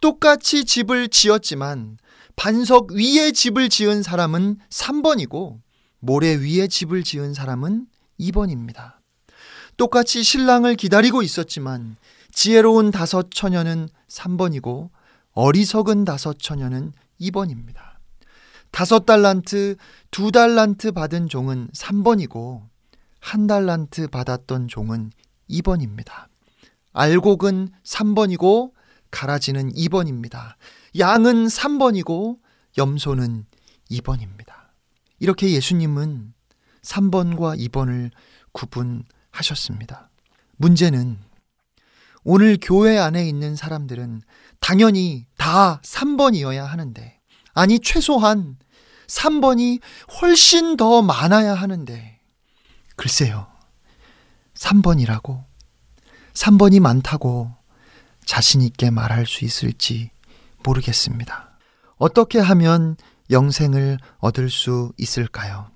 똑같이 집을 지었지만 반석 위에 집을 지은 사람은 3번이고 모래 위에 집을 지은 사람은 2번입니다. 똑같이 신랑을 기다리고 있었지만 지혜로운 다섯 처녀는 3번이고 어리석은 다섯 처녀는 2번입니다. 다섯 달란트, 두 달란트 받은 종은 3번이고 한 달란트 받았던 종은 2번입니다. 알곡은 3번이고 가라지는 2번입니다. 양은 3번이고 염소는 2번입니다. 이렇게 예수님은 3번과 2번을 구분하셨습니다. 문제는 오늘 교회 안에 있는 사람들은 당연히 다 3번이어야 하는데, 아니, 최소한 3번이 훨씬 더 많아야 하는데, 글쎄요. 3번이라고, 3번이 많다고 자신있게 말할 수 있을지 모르겠습니다. 어떻게 하면 영생을 얻을 수 있을까요?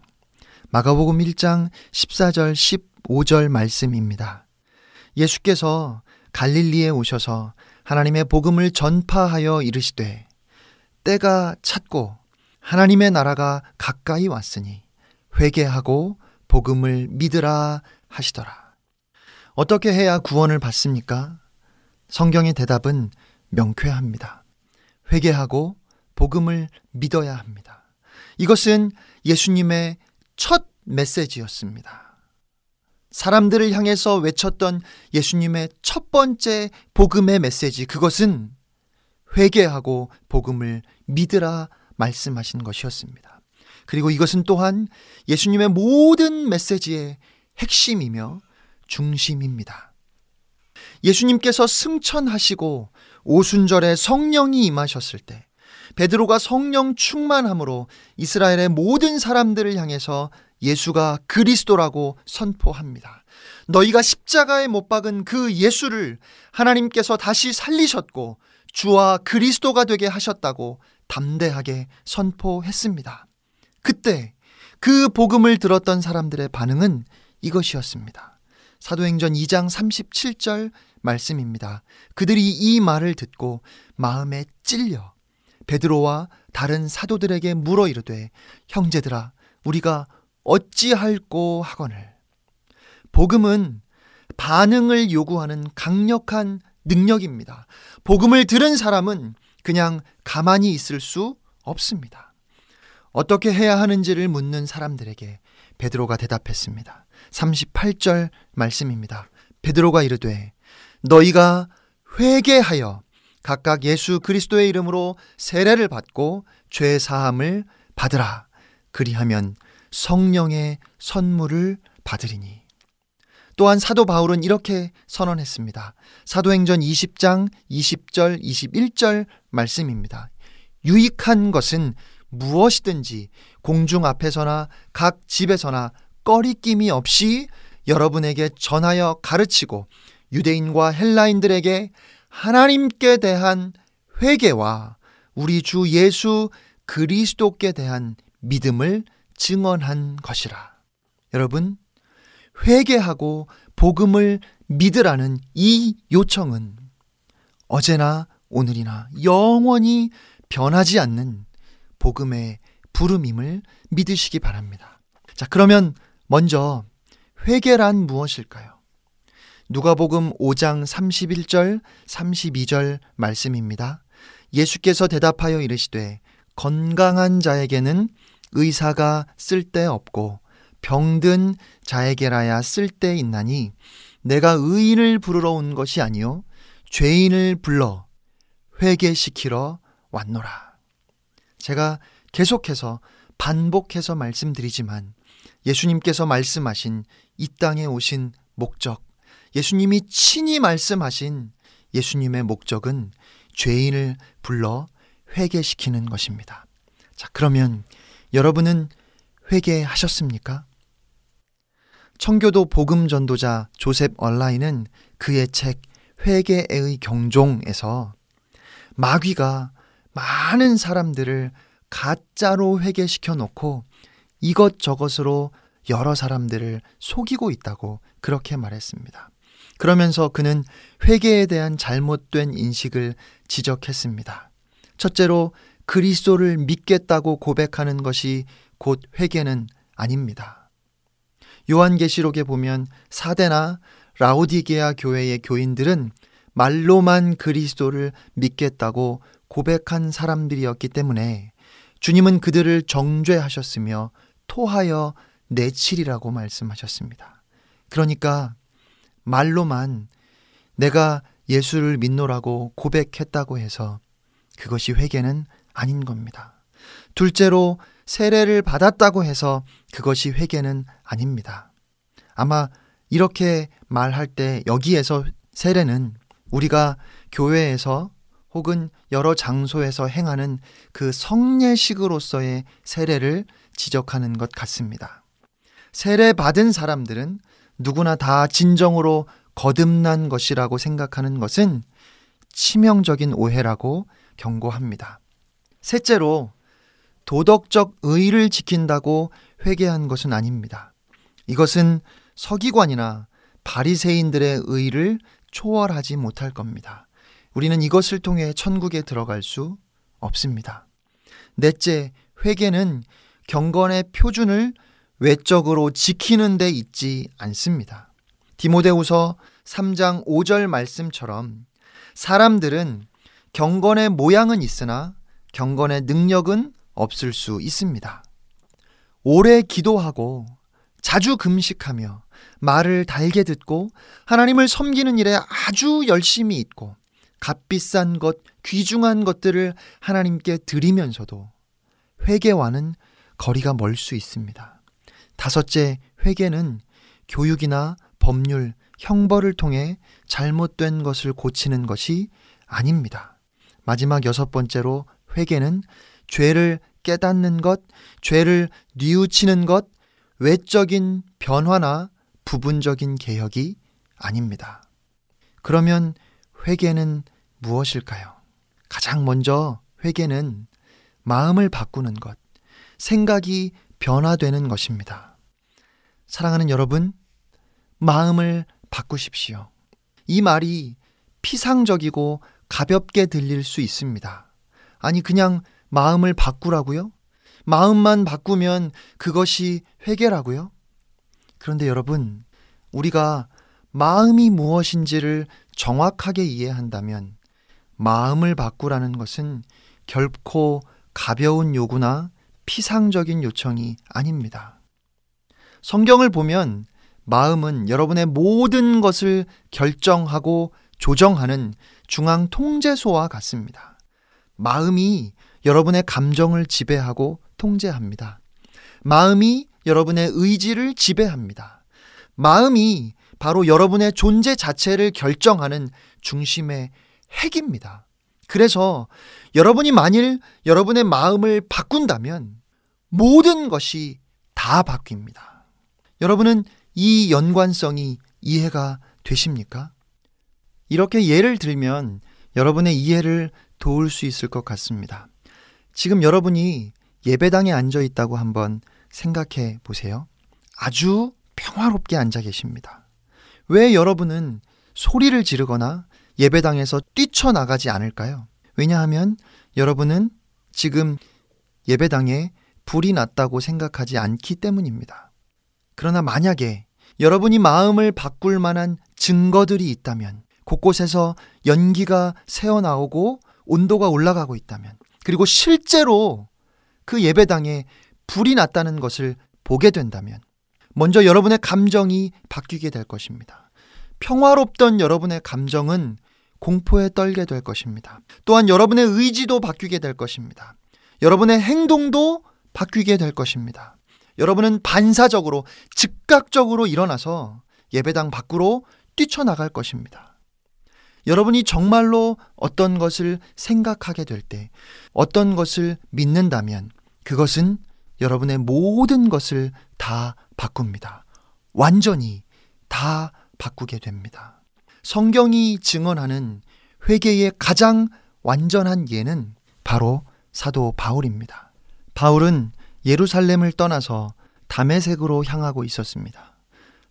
마가복음 1장 14절 15절 말씀입니다. 예수께서 갈릴리에 오셔서 하나님의 복음을 전파하여 이르시되 때가 찼고 하나님의 나라가 가까이 왔으니 회개하고 복음을 믿으라 하시더라. 어떻게 해야 구원을 받습니까? 성경의 대답은 명쾌합니다. 회개하고 복음을 믿어야 합니다. 이것은 예수님의 첫 메시지였습니다. 사람들을 향해서 외쳤던 예수님의 첫 번째 복음의 메시지, 그것은 회개하고 복음을 믿으라 말씀하신 것이었습니다. 그리고 이것은 또한 예수님의 모든 메시지의 핵심이며 중심입니다. 예수님께서 승천하시고 오순절에 성령이 임하셨을 때 베드로가 성령 충만함으로 이스라엘의 모든 사람들을 향해서 예수가 그리스도라고 선포합니다. 너희가 십자가에 못 박은 그 예수를 하나님께서 다시 살리셨고 주와 그리스도가 되게 하셨다고 담대하게 선포했습니다. 그때 그 복음을 들었던 사람들의 반응은 이것이었습니다. 사도행전 2장 37절 말씀입니다. 그들이 이 말을 듣고 마음에 찔려 베드로와 다른 사도들에게 물어 이르되 형제들아 우리가 어찌할꼬 하거늘 복음은 반응을 요구하는 강력한 능력입니다. 복음을 들은 사람은 그냥 가만히 있을 수 없습니다. 어떻게 해야 하는지를 묻는 사람들에게 베드로가 대답했습니다. 38절 말씀입니다. 베드로가 이르되 너희가 회개하여 각각 예수 그리스도의 이름으로 세례를 받고 죄 사함을 받으라. 그리하면 성령의 선물을 받으리니. 또한 사도 바울은 이렇게 선언했습니다. 사도행전 20장 20절 21절 말씀입니다. 유익한 것은 무엇이든지 공중 앞에서나 각 집에서나 꺼리낌이 없이 여러분에게 전하여 가르치고 유대인과 헬라인들에게 하나님께 대한 회개와 우리 주 예수 그리스도께 대한 믿음을 증언한 것이라. 여러분, 회개하고 복음을 믿으라는 이 요청은 어제나 오늘이나 영원히 변하지 않는 복음의 부름임을 믿으시기 바랍니다. 자, 그러면 먼저 회개란 무엇일까요? 누가복음 5장 31절 32절 말씀입니다. 예수께서 대답하여 이르시되 건강한 자에게는 의사가 쓸데없고 병든 자에게라야 쓸데 있나니 내가 의인을 부르러 온 것이 아니요 죄인을 불러 회개시키러 왔노라. 제가 계속해서 반복해서 말씀드리지만 예수님께서 말씀하신 이 땅에 오신 목적, 예수님이 친히 말씀하신 예수님의 목적은 죄인을 불러 회개시키는 것입니다. 자, 그러면 여러분은 회개하셨습니까? 청교도 복음 전도자 조셉 얼라인은 그의 책 회개의 경종에서 마귀가 많은 사람들을 가짜로 회개시켜 놓고 이것저것으로 여러 사람들을 속이고 있다고 그렇게 말했습니다. 그러면서 그는 회개에 대한 잘못된 인식을 지적했습니다. 첫째로 그리스도를 믿겠다고 고백하는 것이 곧 회개는 아닙니다. 요한계시록에 보면 사대나 라오디게아 교회의 교인들은 말로만 그리스도를 믿겠다고 고백한 사람들이었기 때문에 주님은 그들을 정죄하셨으며 토하여 내치리라고 말씀하셨습니다. 그러니까 말로만 내가 예수를 믿노라고 고백했다고 해서 그것이 회개는 아닌 겁니다. 둘째로 세례를 받았다고 해서 그것이 회개는 아닙니다. 아마 이렇게 말할 때 여기에서 세례는 우리가 교회에서 혹은 여러 장소에서 행하는 그 성례식으로서의 세례를 지적하는 것 같습니다. 세례 받은 사람들은 누구나 다 진정으로 거듭난 것이라고 생각하는 것은 치명적인 오해라고 경고합니다. 셋째로 도덕적 의를 지킨다고 회개한 것은 아닙니다. 이것은 서기관이나 바리새인들의 의를 초월하지 못할 겁니다. 우리는 이것을 통해 천국에 들어갈 수 없습니다. 넷째, 회개는 경건의 표준을 외적으로 지키는 데 있지 않습니다. 디모데후서 3장 5절 말씀처럼 사람들은 경건의 모양은 있으나 경건의 능력은 없을 수 있습니다. 오래 기도하고 자주 금식하며 말을 달게 듣고 하나님을 섬기는 일에 아주 열심히 있고 값비싼 것, 귀중한 것들을 하나님께 드리면서도 회개와는 거리가 멀 수 있습니다. 다섯째, 회개는 교육이나 법률, 형벌을 통해 잘못된 것을 고치는 것이 아닙니다. 마지막 여섯 번째로 회개는 죄를 깨닫는 것, 죄를 뉘우치는 것, 외적인 변화나 부분적인 개혁이 아닙니다. 그러면 회개는 무엇일까요? 가장 먼저 회개는 마음을 바꾸는 것, 생각이 변화되는 것입니다. 사랑하는 여러분, 마음을 바꾸십시오. 이 말이 피상적이고 가볍게 들릴 수 있습니다. 아니, 그냥 마음을 바꾸라고요? 마음만 바꾸면 그것이 회개라고요? 그런데 여러분, 우리가 마음이 무엇인지를 정확하게 이해한다면 마음을 바꾸라는 것은 결코 가벼운 요구나 피상적인 요청이 아닙니다. 성경을 보면 마음은 여러분의 모든 것을 결정하고 조정하는 중앙 통제소와 같습니다. 마음이 여러분의 감정을 지배하고 통제합니다. 마음이 여러분의 의지를 지배합니다. 마음이 바로 여러분의 존재 자체를 결정하는 중심의 핵입니다. 그래서 여러분이 만일 여러분의 마음을 바꾼다면 모든 것이 다 바뀝니다. 여러분은 이 연관성이 이해가 되십니까? 이렇게 예를 들면 여러분의 이해를 도울 수 있을 것 같습니다. 지금 여러분이 예배당에 앉아 있다고 한번 생각해 보세요. 아주 평화롭게 앉아 계십니다. 왜 여러분은 소리를 지르거나 예배당에서 뛰쳐나가지 않을까요? 왜냐하면 여러분은 지금 예배당에 불이 났다고 생각하지 않기 때문입니다. 그러나 만약에 여러분이 마음을 바꿀 만한 증거들이 있다면, 곳곳에서 연기가 새어나오고 온도가 올라가고 있다면, 그리고 실제로 그 예배당에 불이 났다는 것을 보게 된다면, 먼저 여러분의 감정이 바뀌게 될 것입니다. 평화롭던 여러분의 감정은 공포에 떨게 될 것입니다. 또한 여러분의 의지도 바뀌게 될 것입니다. 여러분의 행동도 바뀌게 될 것입니다. 여러분은 반사적으로 즉각적으로 일어나서 예배당 밖으로 뛰쳐나갈 것입니다. 여러분이 정말로 어떤 것을 생각하게 될 때, 어떤 것을 믿는다면 그것은 여러분의 모든 것을 다 바꿉니다. 완전히 다 바꾸게 됩니다. 성경이 증언하는 회개의 가장 완전한 예는 바로 사도 바울입니다. 바울은 예루살렘을 떠나서 담에색으로 향하고 있었습니다.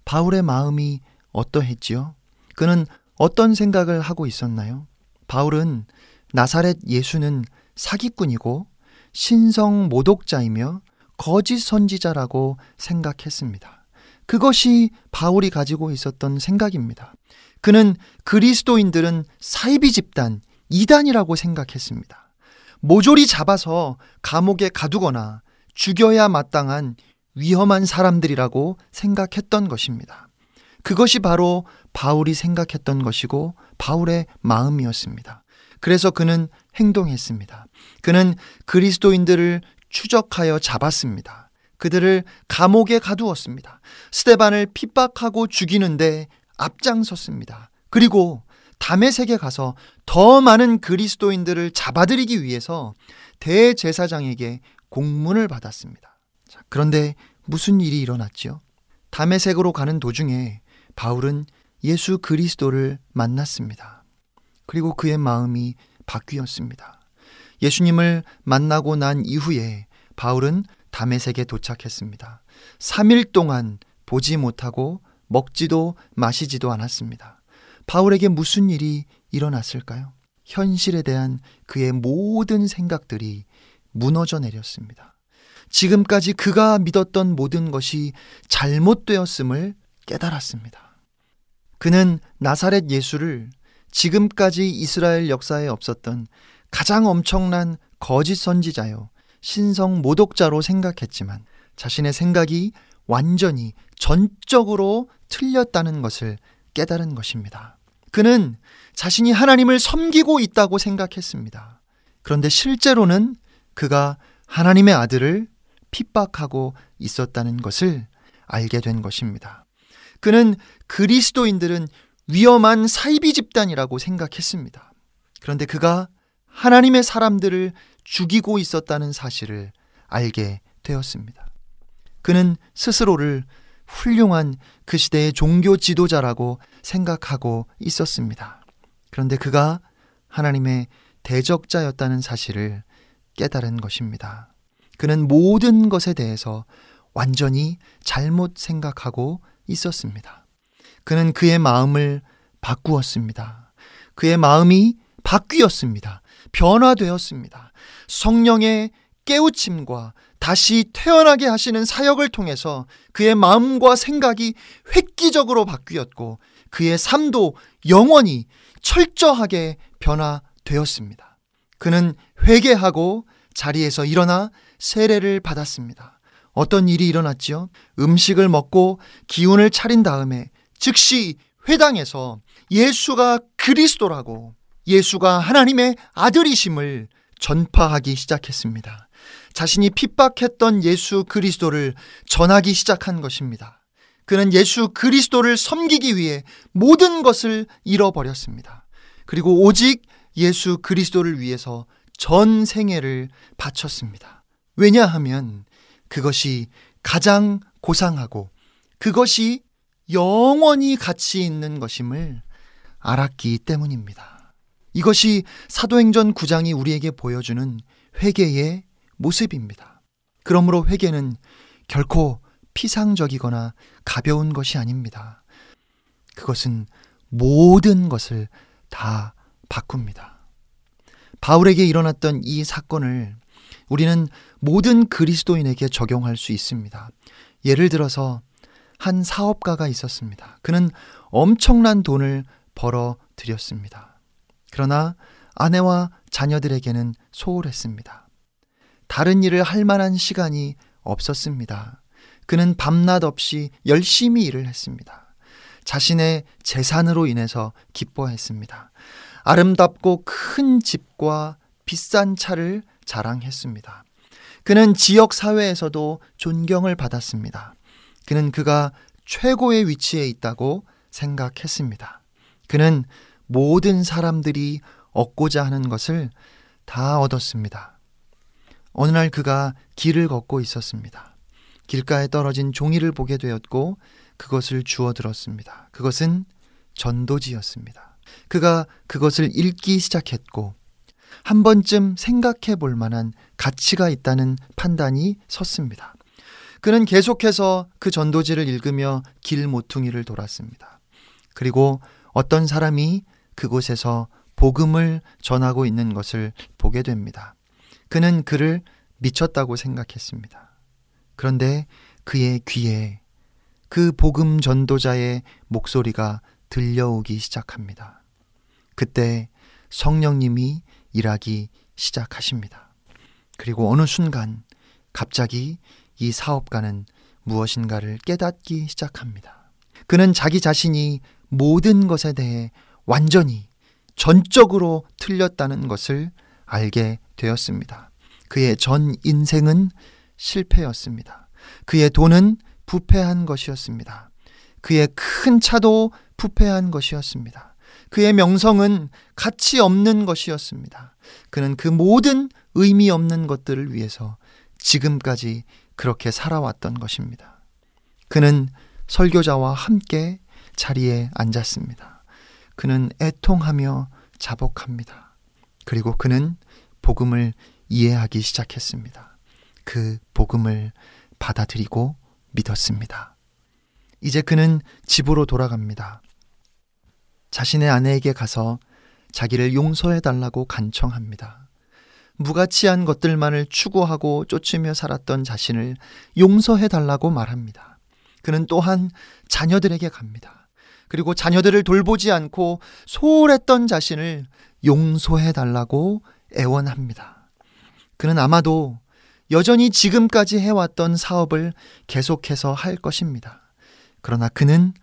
바울의 마음이 어떠했지요? 그는 어떤 생각을 하고 있었나요? 바울은 나사렛 예수는 사기꾼이고 신성 모독자이며 거짓 선지자라고 생각했습니다. 그것이 바울이 가지고 있었던 생각입니다. 그는 그리스도인들은 사이비 집단, 이단이라고 생각했습니다. 모조리 잡아서 감옥에 가두거나 죽여야 마땅한 위험한 사람들이라고 생각했던 것입니다. 그것이 바로 바울이 생각했던 것이고 바울의 마음이었습니다. 그래서 그는 행동했습니다. 그는 그리스도인들을 추적하여 잡았습니다. 그들을 감옥에 가두었습니다. 스테반을 핍박하고 죽이는데 앞장섰습니다. 그리고 담의색에 가서 더 많은 그리스도인들을 잡아들이기 위해서 대제사장에게 공문을 받았습니다. 자, 그런데 무슨 일이 일어났지요? 담의색으로 가는 도중에 바울은 예수 그리스도를 만났습니다. 그리고 그의 마음이 바뀌었습니다. 예수님을 만나고 난 이후에 바울은 담의색에 도착했습니다. 3일 동안 보지 못하고 먹지도 마시지도 않았습니다. 바울에게 무슨 일이 일어났을까요? 현실에 대한 그의 모든 생각들이 무너져 내렸습니다. 지금까지 그가 믿었던 모든 것이 잘못되었음을 깨달았습니다. 그는 나사렛 예수를 지금까지 이스라엘 역사에 없었던 가장 엄청난 거짓 선지자요, 신성 모독자로 생각했지만 자신의 생각이 완전히 전적으로 틀렸다는 것을 깨달은 것입니다. 그는 자신이 하나님을 섬기고 있다고 생각했습니다. 그런데 실제로는 그가 하나님의 아들을 핍박하고 있었다는 것을 알게 된 것입니다. 그는 그리스도인들은 위험한 사이비 집단이라고 생각했습니다. 그런데 그가 하나님의 사람들을 죽이고 있었다는 사실을 알게 되었습니다. 그는 스스로를 훌륭한 그 시대의 종교 지도자라고 생각하고 있었습니다. 그런데 그가 하나님의 대적자였다는 사실을 깨달은 것입니다. 그는 모든 것에 대해서 완전히 잘못 생각하고 있었습니다. 그는 그의 마음을 바꾸었습니다. 그의 마음이 바뀌었습니다. 변화되었습니다. 성령의 깨우침과 다시 태어나게 하시는 사역을 통해서 그의 마음과 생각이 획기적으로 바뀌었고 그의 삶도 영원히 철저하게 변화되었습니다. 그는 회개하고 자리에서 일어나 세례를 받았습니다. 어떤 일이 일어났지요? 음식을 먹고 기운을 차린 다음에 즉시 회당에서 예수가 그리스도라고 예수가 하나님의 아들이심을 전파하기 시작했습니다. 자신이 핍박했던 예수 그리스도를 전하기 시작한 것입니다. 그는 예수 그리스도를 섬기기 위해 모든 것을 잃어버렸습니다. 그리고 오직 예수 그리스도를 위해서 전 생애를 바쳤습니다. 왜냐하면 그것이 가장 고상하고 그것이 영원히 가치 있는 것임을 알았기 때문입니다. 이것이 사도행전 9장이 우리에게 보여주는 회개의 모습입니다. 그러므로 회개는 결코 피상적이거나 가벼운 것이 아닙니다. 그것은 모든 것을 다 바꿉니다. 바울에게 일어났던 이 사건을 우리는 모든 그리스도인에게 적용할 수 있습니다. 예를 들어서 한 사업가가 있었습니다. 그는 엄청난 돈을 벌어 들였습니다. 그러나 아내와 자녀들에게는 소홀했습니다. 다른 일을 할 만한 시간이 없었습니다. 그는 밤낮 없이 열심히 일을 했습니다. 자신의 재산으로 인해서 기뻐했습니다. 아름답고 큰 집과 비싼 차를 자랑했습니다. 그는 지역 사회에서도 존경을 받았습니다. 그는 그가 최고의 위치에 있다고 생각했습니다. 그는 모든 사람들이 얻고자 하는 것을 다 얻었습니다. 어느 날 그가 길을 걷고 있었습니다. 길가에 떨어진 종이를 보게 되었고 그것을 주워 들었습니다. 그것은 전도지였습니다. 그가 그것을 읽기 시작했고 한 번쯤 생각해 볼 만한 가치가 있다는 판단이 섰습니다. 그는 계속해서 그 전도지를 읽으며 길 모퉁이를 돌았습니다. 그리고 어떤 사람이 그곳에서 복음을 전하고 있는 것을 보게 됩니다. 그는 그를 미쳤다고 생각했습니다. 그런데 그의 귀에 그 복음 전도자의 목소리가 들려오기 시작합니다. 그때 성령님이 일하기 시작하십니다. 그리고 어느 순간 갑자기 이 사업가는 무엇인가를 깨닫기 시작합니다. 그는 자기 자신이 모든 것에 대해 완전히 전적으로 틀렸다는 것을 알게 되었습니다. 그의 전 인생은 실패였습니다. 그의 돈은 부패한 것이었습니다. 그의 큰 차도 부패한 것이었습니다. 그의 명성은 가치 없는 것이었습니다. 그는 그 모든 의미 없는 것들을 위해서 지금까지 그렇게 살아왔던 것입니다. 그는 설교자와 함께 자리에 앉았습니다. 그는 애통하며 자복합니다. 그리고 그는 복음을 이해하기 시작했습니다. 그 복음을 받아들이고 믿었습니다. 이제 그는 집으로 돌아갑니다. 자신의 아내에게 가서 자기를 용서해 달라고 간청합니다. 무가치한 것들만을 추구하고 쫓으며 살았던 자신을 용서해 달라고 말합니다. 그는 또한 자녀들에게 갑니다. 그리고 자녀들을 돌보지 않고 소홀했던 자신을 용서해 달라고 애원합니다. 그는 아마도 여전히 지금까지 해왔던 사업을 계속해서 할 것입니다. 그러나 그는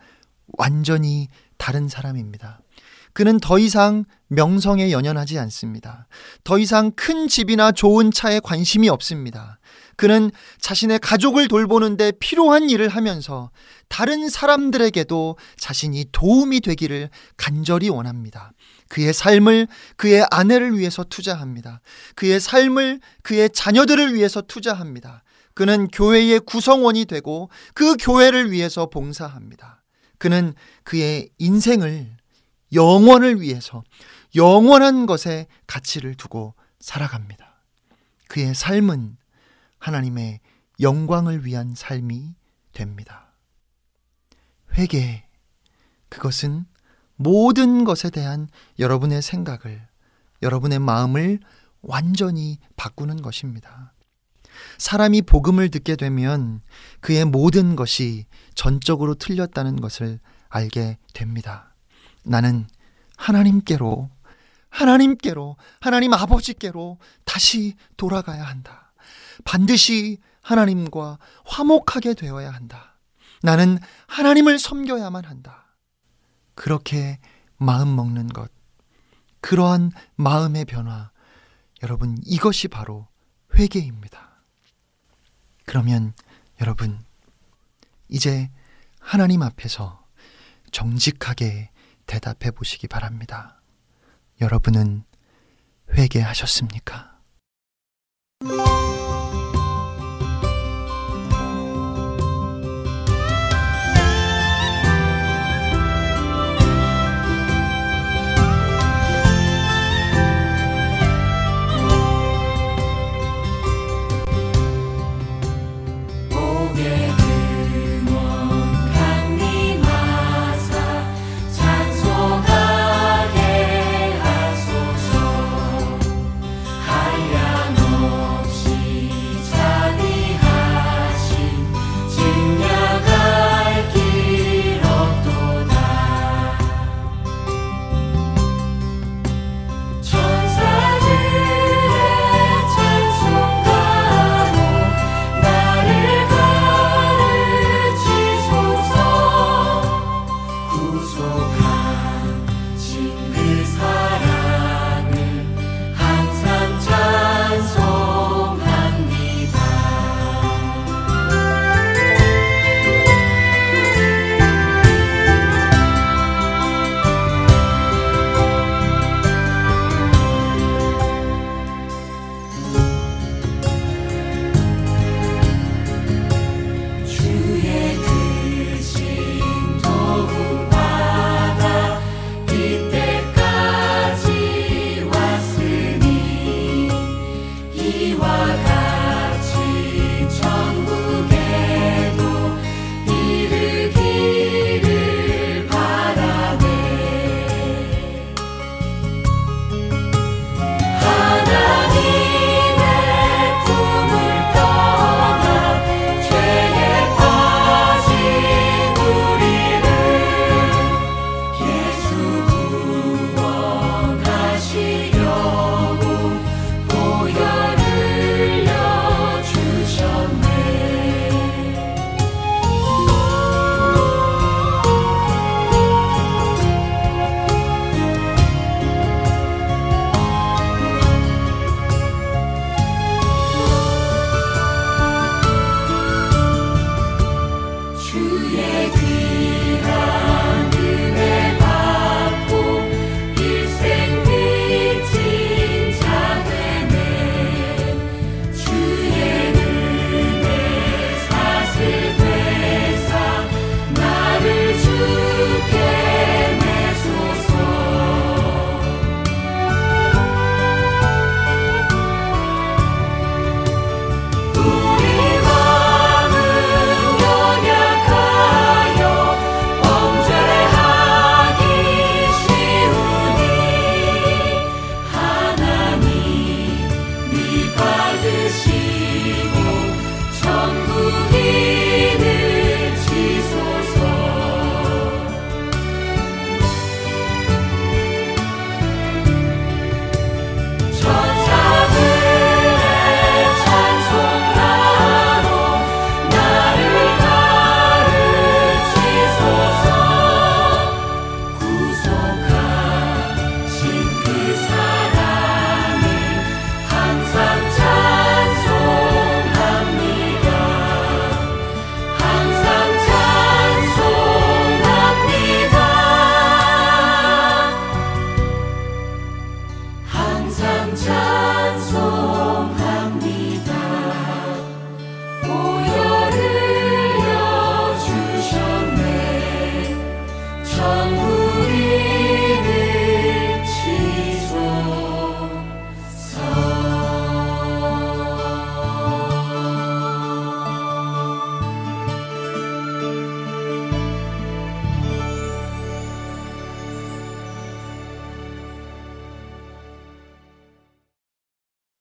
완전히 다른 사람입니다. 그는 더 이상 명성에 연연하지 않습니다. 더 이상 큰 집이나 좋은 차에 관심이 없습니다. 그는 자신의 가족을 돌보는데 필요한 일을 하면서 다른 사람들에게도 자신이 도움이 되기를 간절히 원합니다. 그의 삶을 그의 아내를 위해서 투자합니다. 그의 삶을 그의 자녀들을 위해서 투자합니다. 그는 교회의 구성원이 되고 그 교회를 위해서 봉사합니다. 그는 그의 인생을 영원을 위해서 영원한 것에 가치를 두고 살아갑니다. 그의 삶은 하나님의 영광을 위한 삶이 됩니다. 회개, 그것은 모든 것에 대한 여러분의 생각을, 여러분의 마음을 완전히 바꾸는 것입니다. 사람이 복음을 듣게 되면 그의 모든 것이 전적으로 틀렸다는 것을 알게 됩니다. 나는 하나님께로, 하나님께로, 하나님 아버지께로 다시 돌아가야 한다. 반드시 하나님과 화목하게 되어야 한다. 나는 하나님을 섬겨야만 한다. 그렇게 마음 먹는 것, 그러한 마음의 변화, 여러분, 이것이 바로 회개입니다. 그러면 여러분, 이제 하나님 앞에서 정직하게 대답해 보시기 바랍니다. 여러분은 회개하셨습니까?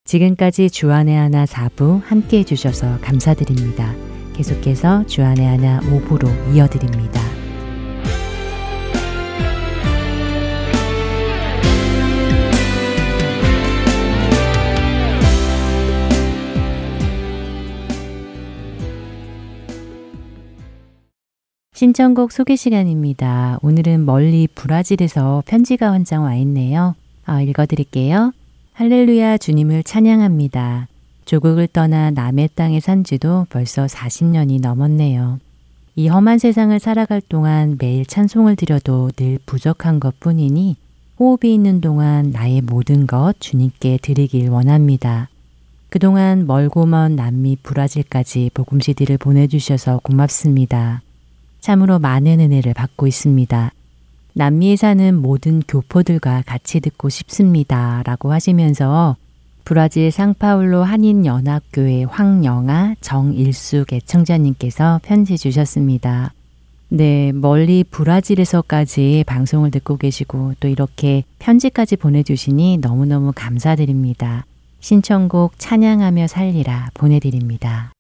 지금까지 주안의 하나 4부 함께 해주셔서 감사드립니다. 계속해서 주안의 하나 5부로 이어드립니다. 신청곡 소개 시간입니다. 오늘은 멀리 브라질에서 편지가 한 장 와 있네요. 아, 읽어드릴게요. 할렐루야 주님을 찬양합니다. 조국을 떠나 남의 땅에 산 지도 벌써 40년이 넘었네요. 이 험한 세상을 살아갈 동안 매일 찬송을 드려도 늘 부족한 것 뿐이니 호흡이 있는 동안 나의 모든 것 주님께 드리길 원합니다. 그동안 멀고 먼 남미 브라질까지 복음 시디를 보내주셔서 고맙습니다. 참으로 많은 은혜를 받고 있습니다. 남미에 사는 모든 교포들과 같이 듣고 싶습니다. 라고 하시면서 브라질 상파울로 한인연합교회 황영아 정일숙 애청자님께서 편지 주셨습니다. 네, 멀리 브라질에서까지 방송을 듣고 계시고 또 이렇게 편지까지 보내주시니 너무너무 감사드립니다. 신청곡 찬양하며 살리라 보내드립니다.